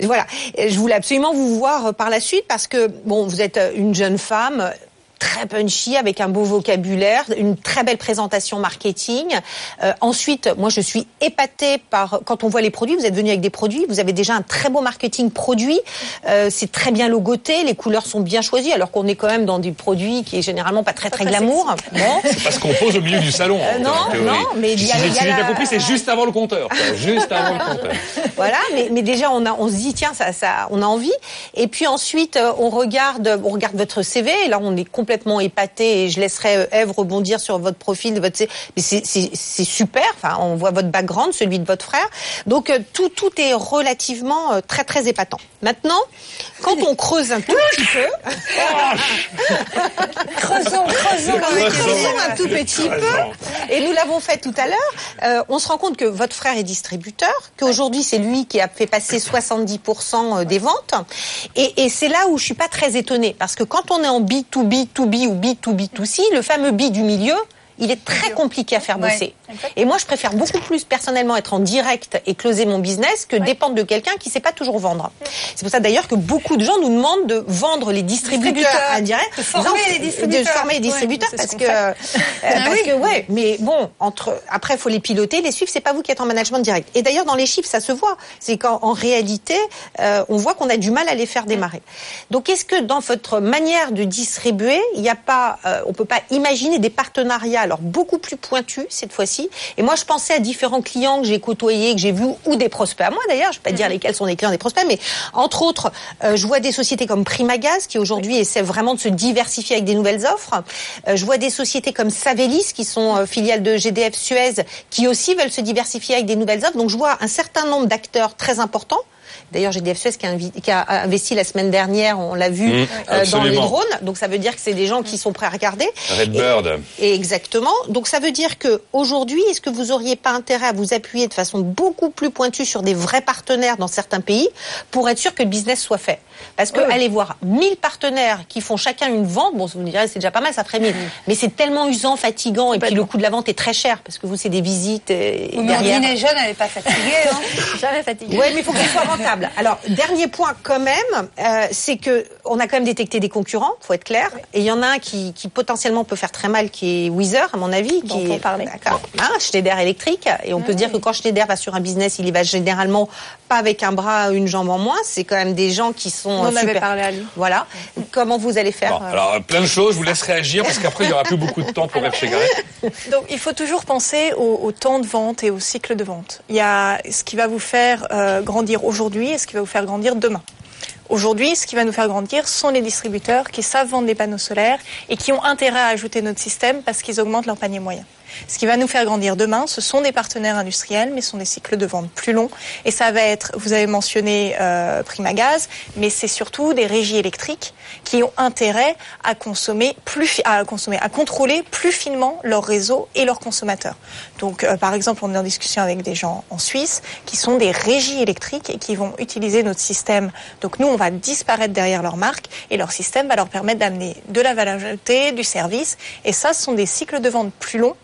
*laughs* voilà. Je voulais absolument vous voir euh, par la suite parce que, bon, vous êtes euh, une jeune femme très punchy, avec un beau vocabulaire, une très belle présentation marketing. Euh, ensuite, moi, je suis épatée par quand on voit les produits. Vous êtes venu avec des produits. Vous avez déjà un très beau marketing produit. Euh, c'est très bien logoté. Les couleurs sont bien choisies, alors qu'on est quand même dans des produits qui est généralement pas très très, très glamour. Bon. *laughs* C'est parce qu'on pose au milieu du salon. Euh, non, non, mais il y a- Si y a si bien la- compris, c'est juste avant le compteur. quoi. *laughs* Juste avant le compteur. voilà, mais, mais déjà on a, on se dit tiens ça, ça, on a envie. Et puis ensuite on regarde, on regarde votre CV. Et là on est complètement épaté et je laisserai euh, Ève rebondir sur votre profil, votre c'est super. Enfin, on voit votre background, celui de votre frère. Donc euh, tout tout est relativement euh, très très épatant. Maintenant, quand on creuse un tout petit peu, *laughs* creusons, creusons, creusons un tout petit peu. Et nous l'avons fait tout à l'heure. Euh, on se rend compte que votre frère est distributeur, qu'aujourd'hui c'est lui qui a fait passer 70% des ventes. Et, et c'est là où je suis pas très étonnée, parce que quand on est en B2B, 2B ou B2B, 2C, le fameux B du milieu, il est très compliqué à faire bosser. Et moi, je préfère beaucoup plus personnellement être en direct et closer mon business que dépendre de quelqu'un qui sait pas toujours vendre. C'est pour ça d'ailleurs que beaucoup de gens nous demandent de vendre les distributeurs Distributeurs. indirects, De former Non, les distributeurs. de former les distributeurs parce que euh, *laughs* Ah parce oui. que ouais, mais bon, entre après, il faut les piloter, les suivre. C'est pas vous qui êtes en management direct. Et d'ailleurs, dans les chiffres, ça se voit. C'est qu'en en réalité, euh, on voit qu'on a du mal à les faire démarrer. Donc, est-ce que dans votre manière de distribuer, il n'y a pas, euh, on peut pas imaginer des partenariats alors beaucoup plus pointus cette fois-ci Et moi, je pensais à différents clients que j'ai côtoyés, que j'ai vus, ou des prospects à moi d'ailleurs. Je vais pas dire lesquels sont les clients des prospects, mais entre autres, euh, je vois des sociétés comme Primagaz qui aujourd'hui essaient vraiment de se diversifier avec des nouvelles offres. Euh, je vois des sociétés comme Savelis qui sont euh, filiales de GDF Suez qui aussi veulent se diversifier avec des nouvelles offres. Donc je vois un certain nombre d'acteurs très importants. D'ailleurs, GDF Suez qui a, invi- qui a investi la semaine dernière, on l'a vu Mmh, euh, dans les drones. Donc ça veut dire que c'est des gens qui sont prêts à regarder. Redbird. Et exactement. Donc ça veut dire que aujourd'hui, est-ce que vous auriez pas intérêt à vous appuyer de façon beaucoup plus pointue sur des vrais partenaires dans certains pays pour être sûr que le business soit fait? Parce que aller voir 1000 partenaires qui font chacun une vente, bon, vous me direz c'est déjà pas mal, ça ferait 1000. Mais c'est tellement usant, fatigant, et puis le coût de la vente est très cher parce que vous c'est des visites. Et Oui, mais derrière. Jeune, elle n'est pas fatiguée. Hein. *laughs* Jamais fatiguée. Oui, mais il faut que ce soit rentable. Alors, dernier point quand même, euh, c'est que on a quand même détecté des concurrents, faut être clair. Et il y en a un qui, qui potentiellement peut faire très mal, qui est Weezer, à mon avis, qui est d'accord, hein, Schneider électrique. Et on peut se dire que quand Schneider va sur un business, il y va généralement pas avec un bras, une jambe en moins. C'est quand même des gens qui sont On en avait super. parlé à lui. Voilà. Comment vous allez faire? Bon, euh, alors, plein de choses, je vous laisse réagir parce qu'après, il n'y aura plus beaucoup de temps pour Garrett. *laughs* Donc, il faut toujours penser au, au temps de vente et au cycle de vente. Il y a ce qui va vous faire euh, grandir aujourd'hui et ce qui va vous faire grandir demain. Aujourd'hui, ce qui va nous faire grandir sont les distributeurs qui savent vendre des panneaux solaires et qui ont intérêt à ajouter notre système parce qu'ils augmentent leur panier moyen. Ce qui va nous faire grandir demain, ce sont des partenaires industriels, mais ce sont des cycles de vente plus longs. Et ça va être, vous avez mentionné euh, Primagaz, mais c'est surtout des régies électriques qui ont intérêt à consommer plus, à consommer, à contrôler plus finement leur réseau et leurs consommateurs. Donc, euh, par exemple, on est en discussion avec des gens en Suisse qui sont des régies électriques et qui vont utiliser notre système. Donc, nous, on va disparaître derrière leur marque et leur système va leur permettre d'amener de la valeur ajoutée, du service. Et ça, ce sont des cycles de vente plus longs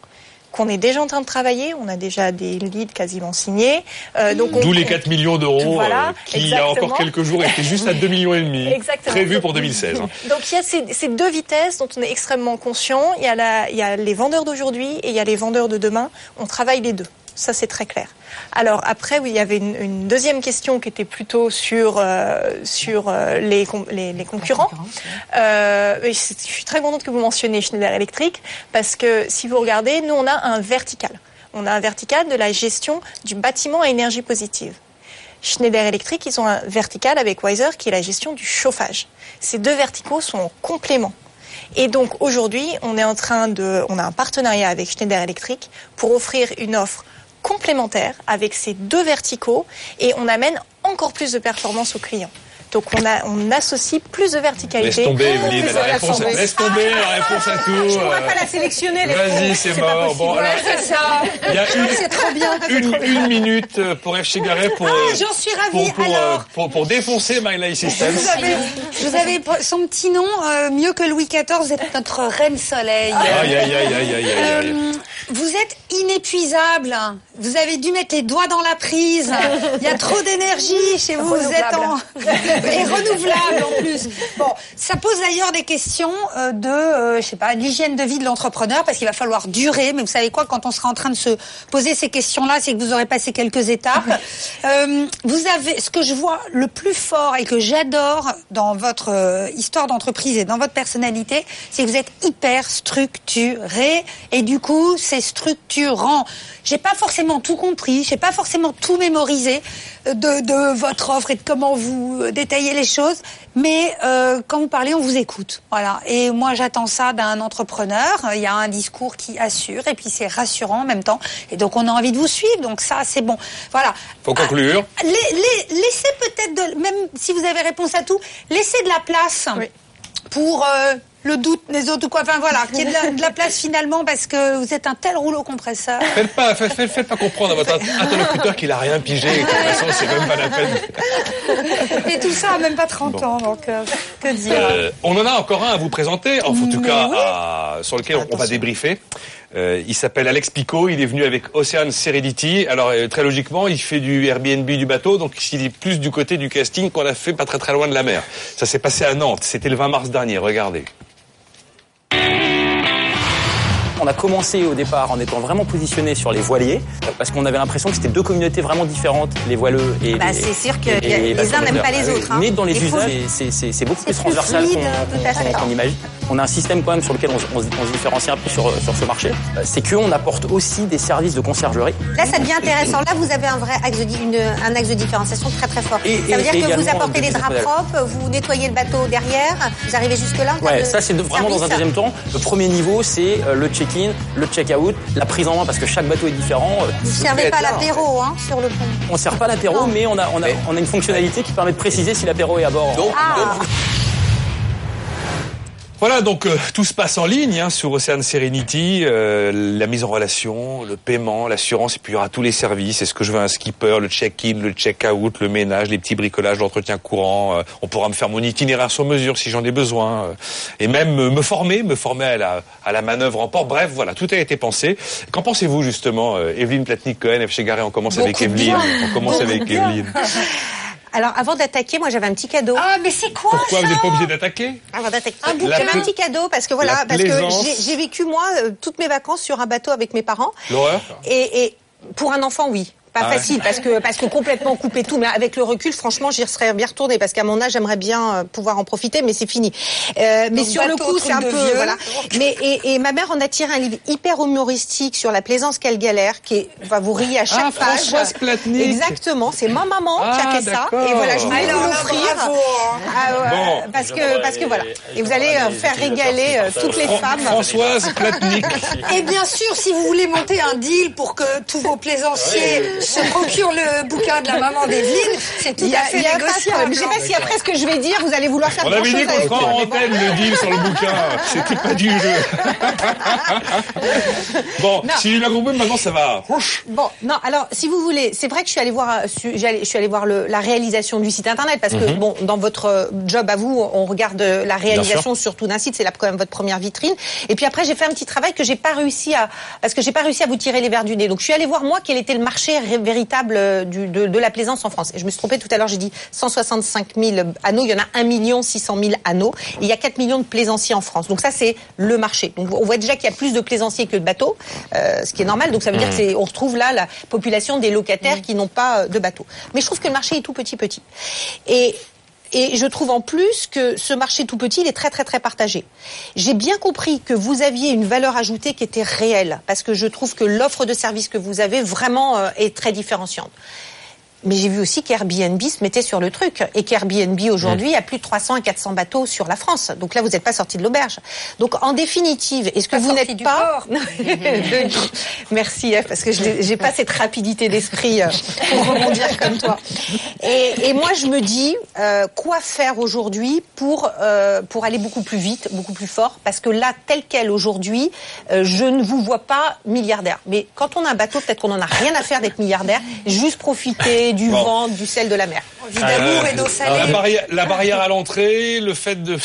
qu'on est déjà en train de travailler. On a déjà des leads quasiment signés. Euh, donc on- D'où les on- 4 millions d'euros Voilà, euh, qui, il y a encore quelques jours, étaient juste à 2 millions et demi, *laughs* Exactement. prévus pour 2016. hein. Donc il y a ces, ces deux vitesses dont on est extrêmement conscient. Il y a, la, il y a les vendeurs d'aujourd'hui et il y a les vendeurs de demain. On travaille les deux. Ça, c'est très clair. Alors après, oui, il y avait une, une deuxième question qui était plutôt sur, euh, sur euh, les, com- les, les concurrents. Euh, je suis très contente que vous mentionniez Schneider Electric parce que si vous regardez, nous, on a un vertical. On a un vertical de la gestion du bâtiment à énergie positive. Schneider Electric, ils ont un vertical avec Weiser qui est la gestion du chauffage. Ces deux verticaux sont en complément. Et donc aujourd'hui, on est en train de, on a un partenariat avec Schneider Electric pour offrir une offre complémentaire avec ces deux verticaux et on amène encore plus de performance aux clients. Donc on, a, on associe plus de verticalité. Laisse tomber, Evelyne, la réponse, laisse tomber la réponse à tout. Je pourrais euh, pas la sélectionner. les Vas-y, c'est mort. Bon, alors, c'est ça. Il y a une, C'est trop bien. une, une minute euh, pour F pour, Ah, euh, j'en suis ravie. pour, pour, Alors. pour, pour défoncer My Life Systems. Vous avez, vous avez son petit nom, euh, mieux que Louis XIV, vous êtes notre reine soleil. Aïe, aïe, aïe, aïe, aïe, aïe, aïe. Euh, vous êtes inépuisable. Vous avez dû mettre les doigts dans la prise. Il y a trop d'énergie chez vous. Vous êtes en... et renouvelable en plus. Bon, ça pose d'ailleurs des questions euh, de, euh, je sais pas, l'hygiène de vie de l'entrepreneur parce qu'il va falloir durer. Mais vous savez quoi, quand on sera en train de se poser ces questions-là, c'est que vous aurez passé quelques étapes. Euh, vous avez, ce que je vois le plus fort et que j'adore dans votre euh, histoire d'entreprise et dans votre personnalité, c'est que vous êtes hyper structuré et du coup, c'est structurant. J'ai pas forcément tout compris, j'ai pas forcément tout mémorisé de, de votre offre et de comment vous euh, détaillez les choses, mais euh, quand vous parlez, on vous écoute. Voilà. Et moi, j'attends ça d'un entrepreneur. Il y a un discours qui assure et puis c'est rassurant en même temps. Et donc, on a envie de vous suivre. Donc ça, c'est bon. Voilà. Faut conclure. Les- les- laissez peut-être, de, même si vous avez réponse à tout, laissez de la place pour euh, le doute des autres ou quoi. Enfin voilà, qu'il y ait de la, de la place finalement parce que vous êtes un tel rouleau compresseur. Faites pas, faites, faites- faites pas comprendre à votre interlocuteur qu'il a rien pigé et que de toute façon, c'est même pas la peine. Et tout ça a même pas 30 ans, donc euh, que dire Euh, on en a encore un à vous présenter, en tout Mais cas oui. à- sur lequel on, on va débriefer. Euh, il s'appelle Alex Picot, il est venu avec Ocean Serenity. Alors euh, très logiquement, il fait du Airbnb du bateau, donc il est plus du côté du casting qu'on a fait pas très très loin de la mer. Ça s'est passé à Nantes, c'était le 20 mars dernier, regardez. On a commencé au départ en étant vraiment positionné sur les voiliers, parce qu'on avait l'impression que c'était deux communautés vraiment différentes, les voileux et Bah, les c'est sûr que et les uns n'aiment pas les autres, hein. Mais dans les usages, c'est- beaucoup plus transversal qu'on qu'on- qu'on imagine. On a un système quand même sur lequel on, se- on se on se différencie un peu sur, sur ce marché. C'est qu'on apporte aussi des services de conciergerie. Là, ça devient intéressant. Là, vous avez un vrai axe de, une- un axe de différenciation très très fort. Et- ça veut et dire que vous apportez les draps propres, vous nettoyez le bateau derrière, vous arrivez jusque-là. Ouais, de ça c'est vraiment dans un deuxième temps. Le premier niveau, c'est euh, le check-in, le check-out, la prise en main parce que chaque bateau est différent. Euh, Vous ne servez pas l'apéro hein, sur le pont. On ne sert pas l'apéro, mais on a, on, a, on a une fonctionnalité qui permet de préciser si l'apéro est à bord. Ah. Voilà, donc euh, tout se passe en ligne hein, sur Ocean Serenity, euh, la mise en relation, le paiement, l'assurance, et puis il y aura tous les services. Est-ce que je veux un skipper, le check-in, le check-out, le ménage, les petits bricolages, l'entretien courant. euh, on pourra me faire mon itinéraire sur mesure si j'en ai besoin, euh, et même euh, me former, me former à la, à la manœuvre en port. Bref, voilà, tout a été pensé. Qu'en pensez-vous justement, euh, Evelyne Platnik-Cohen, F. Garé On commence avec Beaucoup Evelyne. On commence avec. Evelyne. *laughs* Alors, avant d'attaquer, moi j'avais un petit cadeau. Ah, mais c'est quoi Pourquoi vous n'êtes pas obligé d'attaquer Avant d'attaquer. Un bouquin. J'avais un petit cadeau parce que voilà, parce que j'ai- vécu moi euh, toutes mes vacances sur un bateau avec mes parents. L'horreur Et, et pour un enfant, oui. Pas Ah ouais. facile parce que parce que complètement couper tout, mais avec le recul, franchement, j'y serais bien retournée parce qu'à mon âge, j'aimerais bien euh, pouvoir en profiter, mais c'est fini. Euh, mais sur le coup, c'est un peu vieux. voilà. Mais et, et ma mère en a tiré un livre hyper humoristique sur la plaisance qu'elle galère, qui est, va vous riez à chaque Ah, page. Françoise Platnik. Exactement, c'est ma maman qui a Ah, fait ça. Et voilà, je voulais vous l'offrir. hein. Ah, ouais, Bon. parce que parce que voilà. Et vous allez euh, faire régaler euh, toutes les femmes. Françoise Platnik. *laughs* Et bien sûr, si vous voulez monter un deal pour que tous vos plaisanciers se procurent le bouquin de la maman d'Evelyne, c'est tout à fait négociable. Je sais pas si après ce que je vais dire, vous allez vouloir faire On avait chose dit qu'on moi. en antenne le deal sur le bouquin. C'était pas du jeu. *laughs* bon, si j'ai bien compris, maintenant ça va. Bon, non, alors si vous voulez, c'est vrai que je suis allée voir, euh, je suis allée voir le- la réalisation du site internet parce que Mhm. bon, dans votre euh, job à vous, on regarde euh, la réalisation surtout d'un site, c'est là quand même votre première vitrine. Et puis après, j'ai fait un petit travail que j'ai pas réussi à, parce que j'ai pas réussi à vous tirer les verres du nez. Donc je suis allée voir moi quel était le marché véritable euh, du, de, de la plaisance en France. Et je me suis trompée tout à l'heure, j'ai dit 165 000 anneaux, il y en a 1 600 000 anneaux. Et il y a 4 millions de plaisanciers en France. Donc ça, c'est le marché. Donc on voit déjà qu'il y a plus de plaisanciers que de bateaux, euh, ce qui est normal. Donc ça veut dire Mhm. que c'est, on retrouve là la population des locataires qui n'ont pas euh, de bateaux. Mais je trouve que le marché est tout petit petit. Et et je trouve en plus que ce marché tout petit, il est très très très partagé. J'ai bien compris que vous aviez une valeur ajoutée qui était réelle, parce que je trouve que l'offre de service que vous avez vraiment euh, est très différenciante. Mais j'ai vu aussi qu'Airbnb se mettait sur le truc et qu'Airbnb aujourd'hui a plus de 300 à 400 bateaux sur la France. Donc là, vous n'êtes pas sorti de l'auberge. Donc en définitive, est-ce que Pas vous n'êtes pas *laughs* Merci F, parce que je n'ai- j'ai pas cette rapidité d'esprit euh, pour rebondir comme toi. Et, et moi, je me dis euh, quoi faire aujourd'hui pour euh, pour aller beaucoup plus vite, beaucoup plus fort, parce que là, tel quel aujourd'hui, euh, je ne vous vois pas milliardaire. Mais quand on a un bateau, peut-être qu'on n'en a rien à faire d'être milliardaire, juste profiter du Bon. vent, du sel, de la mer. Vie d'amour et d'eau La barrière, la barrière à l'entrée, le fait de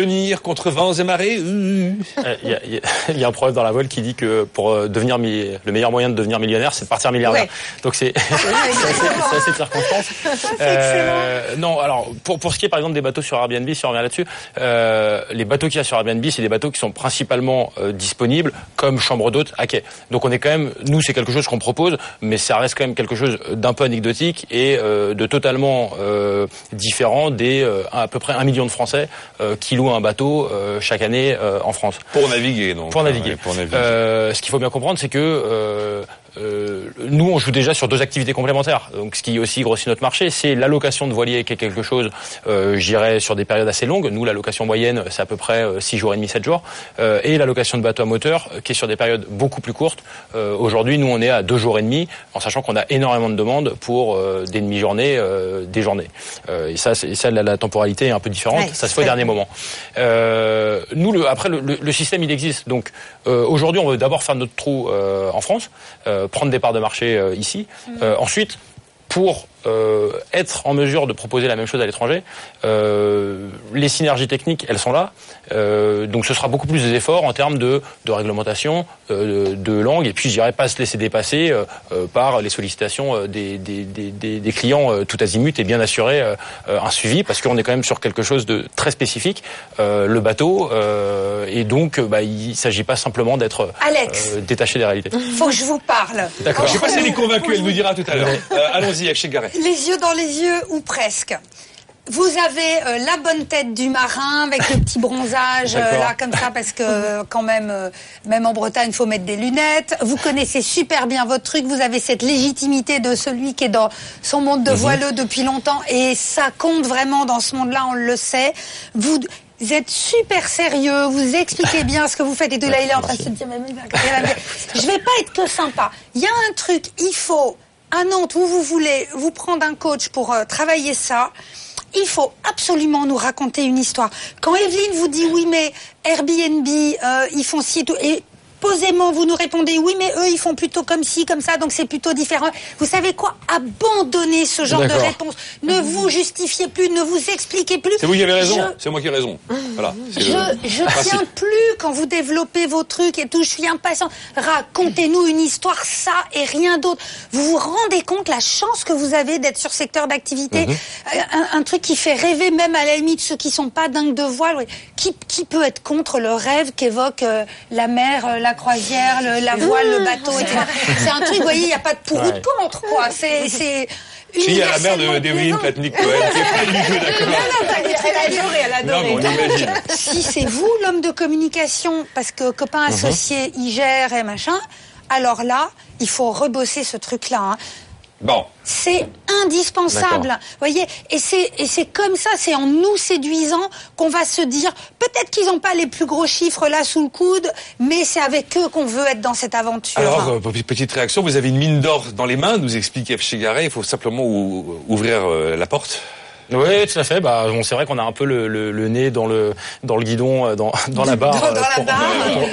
tenir contre vents et marées. euh, Euh, Il y, a- il y a- *laughs* il y a un proverbe dans la voile qui dit que pour euh, devenir le meilleur moyen de devenir millionnaire, c'est de partir milliardaire. Ouais. Donc c'est *laughs* c'est assez, de circonstance. *laughs* Euh, non, alors pour pour ce qui est par exemple des bateaux sur Airbnb, si on revient là-dessus, euh, les bateaux qu'il y a sur Airbnb, c'est des bateaux qui sont principalement euh, disponibles comme chambre d'hôte à quai. Donc on est quand même, nous c'est quelque chose qu'on propose, mais ça reste quand même quelque chose d'un peu anecdotique et euh, de totalement euh, différent des euh, à peu près un million de Français euh, qui louent un bateau euh, chaque année euh, en France. Pour naviguer, donc. Pour naviguer. Ouais, pour naviguer. Euh, ce qu'il faut bien comprendre, c'est que euh, euh, nous, on joue déjà sur deux activités complémentaires. Donc, ce qui aussi grossit notre marché, c'est l'allocation de voiliers, qui est quelque chose, euh, je dirais, sur des périodes assez longues. Nous, l'allocation moyenne, c'est à peu près euh, 6 jours et demi, 7 jours. Euh, et l'allocation de bateaux à moteur, euh, qui est sur des périodes beaucoup plus courtes. Euh, Aujourd'hui, nous, on est à 2 jours et demi, en sachant qu'on a énormément de demandes pour euh, des demi-journées, euh, des journées. Euh, et ça, c'est- ça la, la temporalité est un peu différente. Ouais, ça se fait au dernier moment. Euh, nous, le, après, le, le- le système, il existe. Donc, euh, aujourd'hui, on veut d'abord faire notre trou euh, en France, euh, prendre des parts de marché euh, ici. Euh, ensuite, pour euh, être en mesure de proposer la même chose à l'étranger, euh, les synergies techniques, elles sont là. Euh, donc ce sera beaucoup plus d'efforts en termes de, de réglementation, euh, de, de langue, et puis je dirais pas se laisser dépasser euh, euh, par les sollicitations des, des, des, des- des clients euh, tout azimut et bien assurer un suivi, parce qu'on est quand même sur quelque chose de très spécifique, euh, le bateau, euh, et donc bah, il s'agit pas simplement d'être Alex. euh, détaché des réalités. Faut que je vous parle. D'accord. Je sais pas si elle est convaincue, elle nous dira tout à l'heure. Euh, Allons-y avec chez Garret. Les yeux dans les yeux ou presque. Vous avez euh, la bonne tête du marin avec le petit bronzage euh, là comme ça parce que euh, quand même euh, même en Bretagne faut mettre des lunettes. Vous connaissez super bien votre truc. Vous avez cette légitimité de celui qui est dans son monde de Mhm. voileux depuis longtemps et ça compte vraiment dans ce monde-là. On le sait. Vous vous êtes super sérieux, vous expliquez bien ce que vous faites et tout là il est en train de se dire je vais pas être que sympa. Il y a un truc, il faut à Nantes où vous voulez vous prendre un coach pour euh, travailler ça. Il faut absolument nous raconter une histoire. Quand Evelyne vous dit oui, mais Airbnb, euh, ils font ci et tout, posément vous nous répondez oui, mais eux ils font plutôt comme ci, comme ça, donc c'est plutôt différent. Vous savez quoi? Abandonnez ce genre de réponse. Ne vous justifiez plus, ne vous expliquez plus. C'est vous qui avez raison, Je- c'est moi qui ai raison. Voilà. je, le je tiens plus quand vous développez vos trucs et tout. Je suis impatient. Racontez-nous une histoire, ça et rien d'autre. Vous vous rendez compte la chance que vous avez d'être sur secteur d'activité, Mhm. Euh, un, un truc qui fait rêver même à la limite ceux qui sont pas dingues de voile. Qui, qui peut être contre le rêve qu'évoque euh, la mer, euh, la croisière, le- la voile, le bateau, etc. C'est un truc, vous voyez, il n'y a pas de pour ou de contre, quoi. C'est, c'est Si, il y a la mère de d'Evelyne Platnik Cohen qui est pas du tout d'accord. elle a adoré, elle a Non, mais on imagine. Si c'est vous l'homme de communication, parce que copain Mhm. associé, il gère et machin, alors là, il faut rebosser ce truc-là. hein. Bon. C'est indispensable, D'accord. voyez. Et c'est et c'est comme ça, c'est en nous séduisant qu'on va se dire peut-être qu'ils n'ont pas les plus gros chiffres là sous le coude, mais c'est avec eux qu'on veut être dans cette aventure. Alors, euh, petite réaction, vous avez une mine d'or dans les mains, nous explique F. Chigaret, il faut simplement ou- ouvrir euh, la porte. Oui, tout à fait. Bah, bon, c'est vrai qu'on a un peu le, le, le nez dans le dans le guidon, euh, dans, dans la barre. Dans- dans euh, la barre.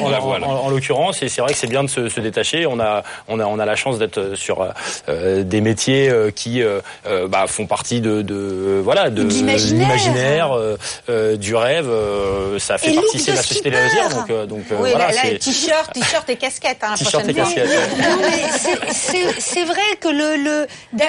en- en- La en- en l'occurrence, et c'est vrai que c'est bien de se, se détacher. On a on a on a la chance d'être sur euh, des métiers euh, qui euh, euh, bah, font partie de, de voilà de De l'imaginaire. euh, euh, du rêve. euh, ça fait Et partie de la société skipper. loisirs. Donc euh, donc euh, Oui, voilà. t-shirt, t-shirt et casquette, hein, la T-shirt et casquette, c'est- vrai que le, le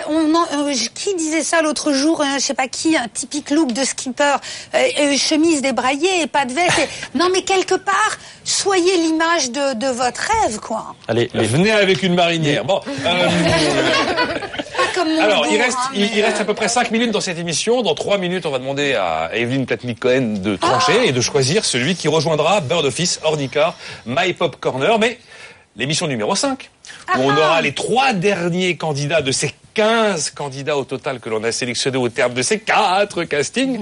on en- euh, qui disait ça l'autre jour hein, Je sais pas qui, un typique look de skipper, euh, euh, chemise débraillée et pas de veste. et- *laughs* Non, mais quelque part, soyez l'image de, de votre rêve, quoi. Allez, les- Venez avec une marinière. Bon. euh, Pas comme mon Alors, il reste, hein, il, il reste à peu près 5 minutes dans cette émission. Dans 3 minutes, on va demander à Evelyne Platnik-Cohen de trancher et de choisir celui qui rejoindra Bird Office, Ornicar, My Pop Corner. Mais l'émission numéro 5, où on aura les trois derniers candidats de ces 15 candidats au total que l'on a sélectionnés au terme de ces quatre castings.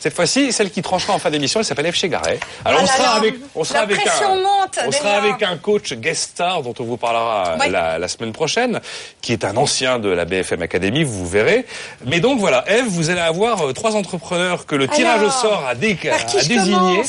Cette fois-ci, celle qui tranchera en fin d'émission, elle s'appelle F. Chegaray. Alors, on là sera là, avec, on sera avec un, monte, on déjà. sera avec un coach guest star dont on vous parlera Ouais. la, la semaine prochaine, qui est un ancien de la BFM Academy, vous verrez. Mais donc voilà, Eve, vous allez avoir euh, trois entrepreneurs que le tirage Alors, au sort a, dé- a désigné.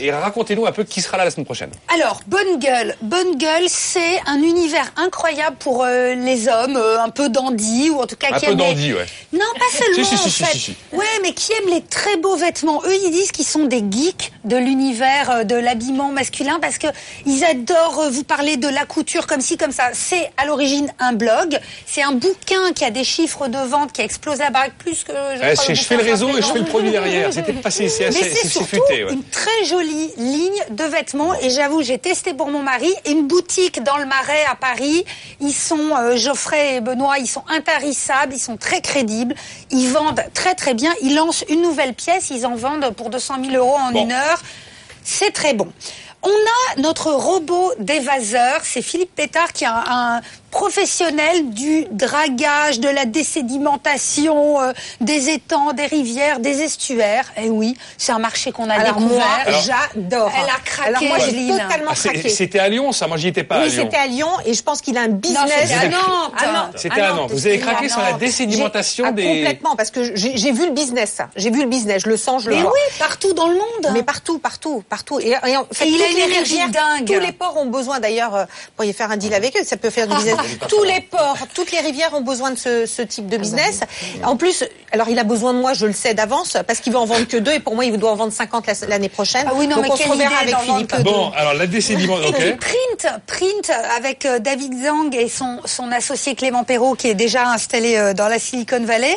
Et racontez-nous un peu qui sera là la semaine prochaine. Alors, Bonne Gueule. Bonne Gueule, c'est un univers incroyable pour euh, les hommes, euh, un peu dandy, ou en tout cas Un qui peu aiment les- dandy, ouais. Non, pas *laughs* seulement, Si, si, si, en si, fait. si, si. Ouais, mais qui aiment les très beaux vêtements. Eux, ils disent qu'ils sont des geeks de l'univers euh, de l'habillement masculin parce que ils adorent vous parler de la couture comme ci, comme ça. C'est à l'origine un blog. C'est un bouquin qui a des chiffres de vente qui explose la baraque plus que... je Eh, je fais le réseau et je fais le produit derrière. Peut-être pas c'est c'est assez Mais c'est c'est surtout futé. ouais. une très jolie ligne de vêtements. Et j'avoue j'ai testé pour mon mari. Une boutique dans le Marais à Paris. Ils sont euh, Geoffrey et Benoît ils sont intarissables. Ils sont très crédibles. Ils vendent très très bien. Ils lancent une nouvelle pièce. Ils en vendent pour 200 000 euros en une heure. C'est très bon. On a notre robot d'évaseur, c'est Philippe Pétard qui est un, un professionnel du dragage, de la désédimentation euh, des étangs, des rivières, des estuaires. Et oui, c'est un marché qu'on a Alors découvert. moi, Alors- j'adore. Elle a craqué, Alors moi, j'ai Evelyne. totalement Ah, craqué. C'était à Lyon, ça. Moi, j'y étais pas oui, c'était à Lyon et je pense qu'il a un business. c'était à Nantes. À Nantes. C'était à Nantes. Vous avez craqué sur la désédimentation ah, des- Complètement, parce que j'ai vu le business, ça. J'ai vu le business, je le sens, je le Mais vois. oui, partout dans le monde. Mais partout, partout, partout. Et, et en fait, Et il a une énergie dingue. Tous les ports ont besoin, d'ailleurs, euh, vous pourriez faire un deal avec eux, ça peut faire du business. Tous les ports, toutes les rivières ont besoin de ce, ce type de business. En plus, Alors il a besoin de moi, je le sais d'avance, parce qu'il veut en vendre que deux et pour moi il doit en vendre 50 la- l'année prochaine. Ah oui, non, Donc mais on se reverra idée avec Philippe. Bon, alors la désédimentation, Et puis *laughs* ok. Print, Print avec euh, David Zhang et son, son associé Clément Perrault qui est déjà installé euh, dans la Silicon Valley.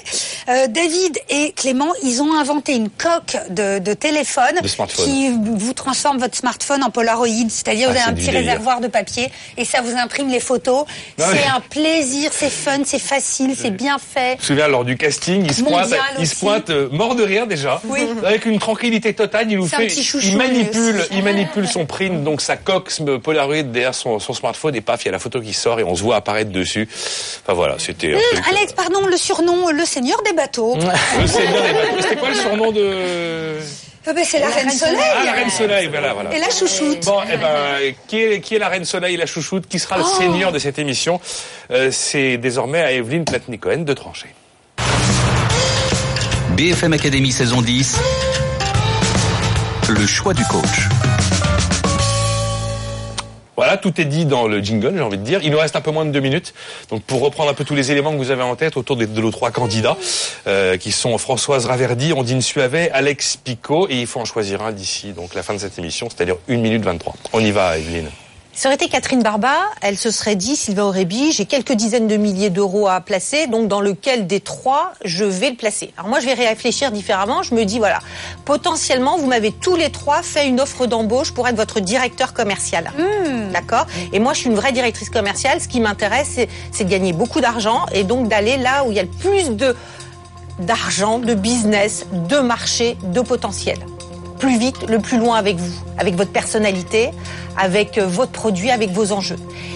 Euh, David et Clément, ils ont inventé une coque de, de téléphone De smartphone. qui vous transforme votre smartphone en Polaroid, c'est-à-dire Ah, vous avez un petit délire. réservoir de papier et ça vous imprime les photos. C'est un plaisir, c'est fun, c'est facile, c'est bien fait. Je me souviens lors du casting, il se Mondial pointe, il se pointe euh, mort de rire déjà, Oui. avec une tranquillité totale. Il nous fait, il manipule, il manipule son print, donc sa coque Polaroid derrière son, son smartphone et paf, il y a la photo qui sort et on se voit apparaître dessus. Enfin voilà, c'était. euh, Alex, pardon, le surnom, le seigneur des bateaux. *laughs* Le Seigneur des bateaux. C'était quoi le surnom de Ah ben, c'est la, Reine Soleil. Ah, la Reine Soleil, voilà, voilà. Et la chouchoute. Bon, eh ben, qui est, qui est la Reine Soleil, la chouchoute? Qui sera le Oh. seigneur de cette émission? Euh, C'est désormais à Evelyne Platnik-Cohen de trancher. BFM Academy saison 10. Le choix du coach. Voilà, tout est dit dans le jingle, j'ai envie de dire. Il nous reste un peu moins de deux minutes. Donc, pour reprendre un peu tous les éléments que vous avez en tête autour de, de nos trois candidats, euh, qui sont Françoise Raverdi, Ondine Suavet, Alex Picot, et il faut en choisir un d'ici, donc la fin de cette émission, c'est-à-dire 1 minute 23. On y va, Evelyne. Ça aurait été Catherine Barba, elle se serait dit, Sylvain Aurébi, j'ai quelques dizaines de milliers d'euros à placer, donc dans lequel des trois, je vais le placer. Alors moi, je vais réfléchir différemment. Je me dis, voilà, potentiellement, vous m'avez tous les trois fait une offre d'embauche pour être votre directeur commercial. D'accord? Et moi, je suis une vraie directrice commerciale. Ce qui m'intéresse, c'est- c'est de gagner beaucoup d'argent et donc d'aller là où il y a le plus de d'argent, de business, de marché, de potentiel. Plus vite, le plus loin avec vous, avec votre personnalité, avec euh, votre produit, avec vos enjeux.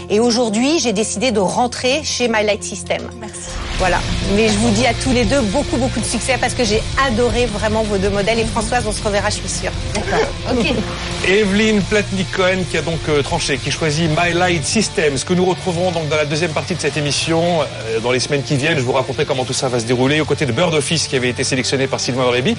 Et aujourd'hui, j'ai décidé de rentrer chez My Light System. Merci. Voilà. Mais je vous dis à tous les deux beaucoup, beaucoup de succès parce que j'ai adoré vraiment vos deux modèles. Et Françoise, on se reverra, je suis sûre. D'accord. Ok. *laughs* Evelyne Platnik-Cohen qui a donc euh, tranché, qui choisit My Light System, ce que nous retrouverons donc dans la deuxième partie de cette émission euh, dans les semaines qui viennent. Je vous raconterai comment tout ça va se dérouler aux côtés de Bird Office qui avait été sélectionné par Sylvain Aurébi.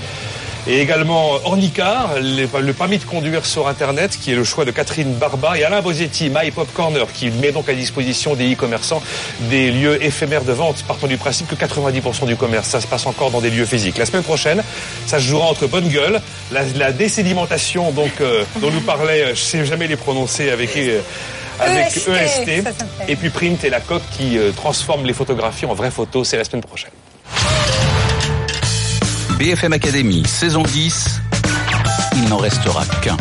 Et également Ornicar, les- le permis de conduire sur Internet, qui est le choix de Catherine Barba, et Alain Bosetti, My Pop Corner, qui met donc à disposition des e-commerçants des lieux éphémères de vente, partant du principe que 90% du commerce, ça se passe encore dans des lieux physiques. La semaine prochaine, ça se jouera entre Bonne Gueule, la, la désédimentation donc, euh, dont nous parlait, euh, je sais jamais les prononcer avec... euh, avec EST, s'appelle. et puis Print et la coque qui euh, transforme les photographies en vraies photos, c'est la semaine prochaine. BFM Academy saison 10. Il n'en restera qu'un.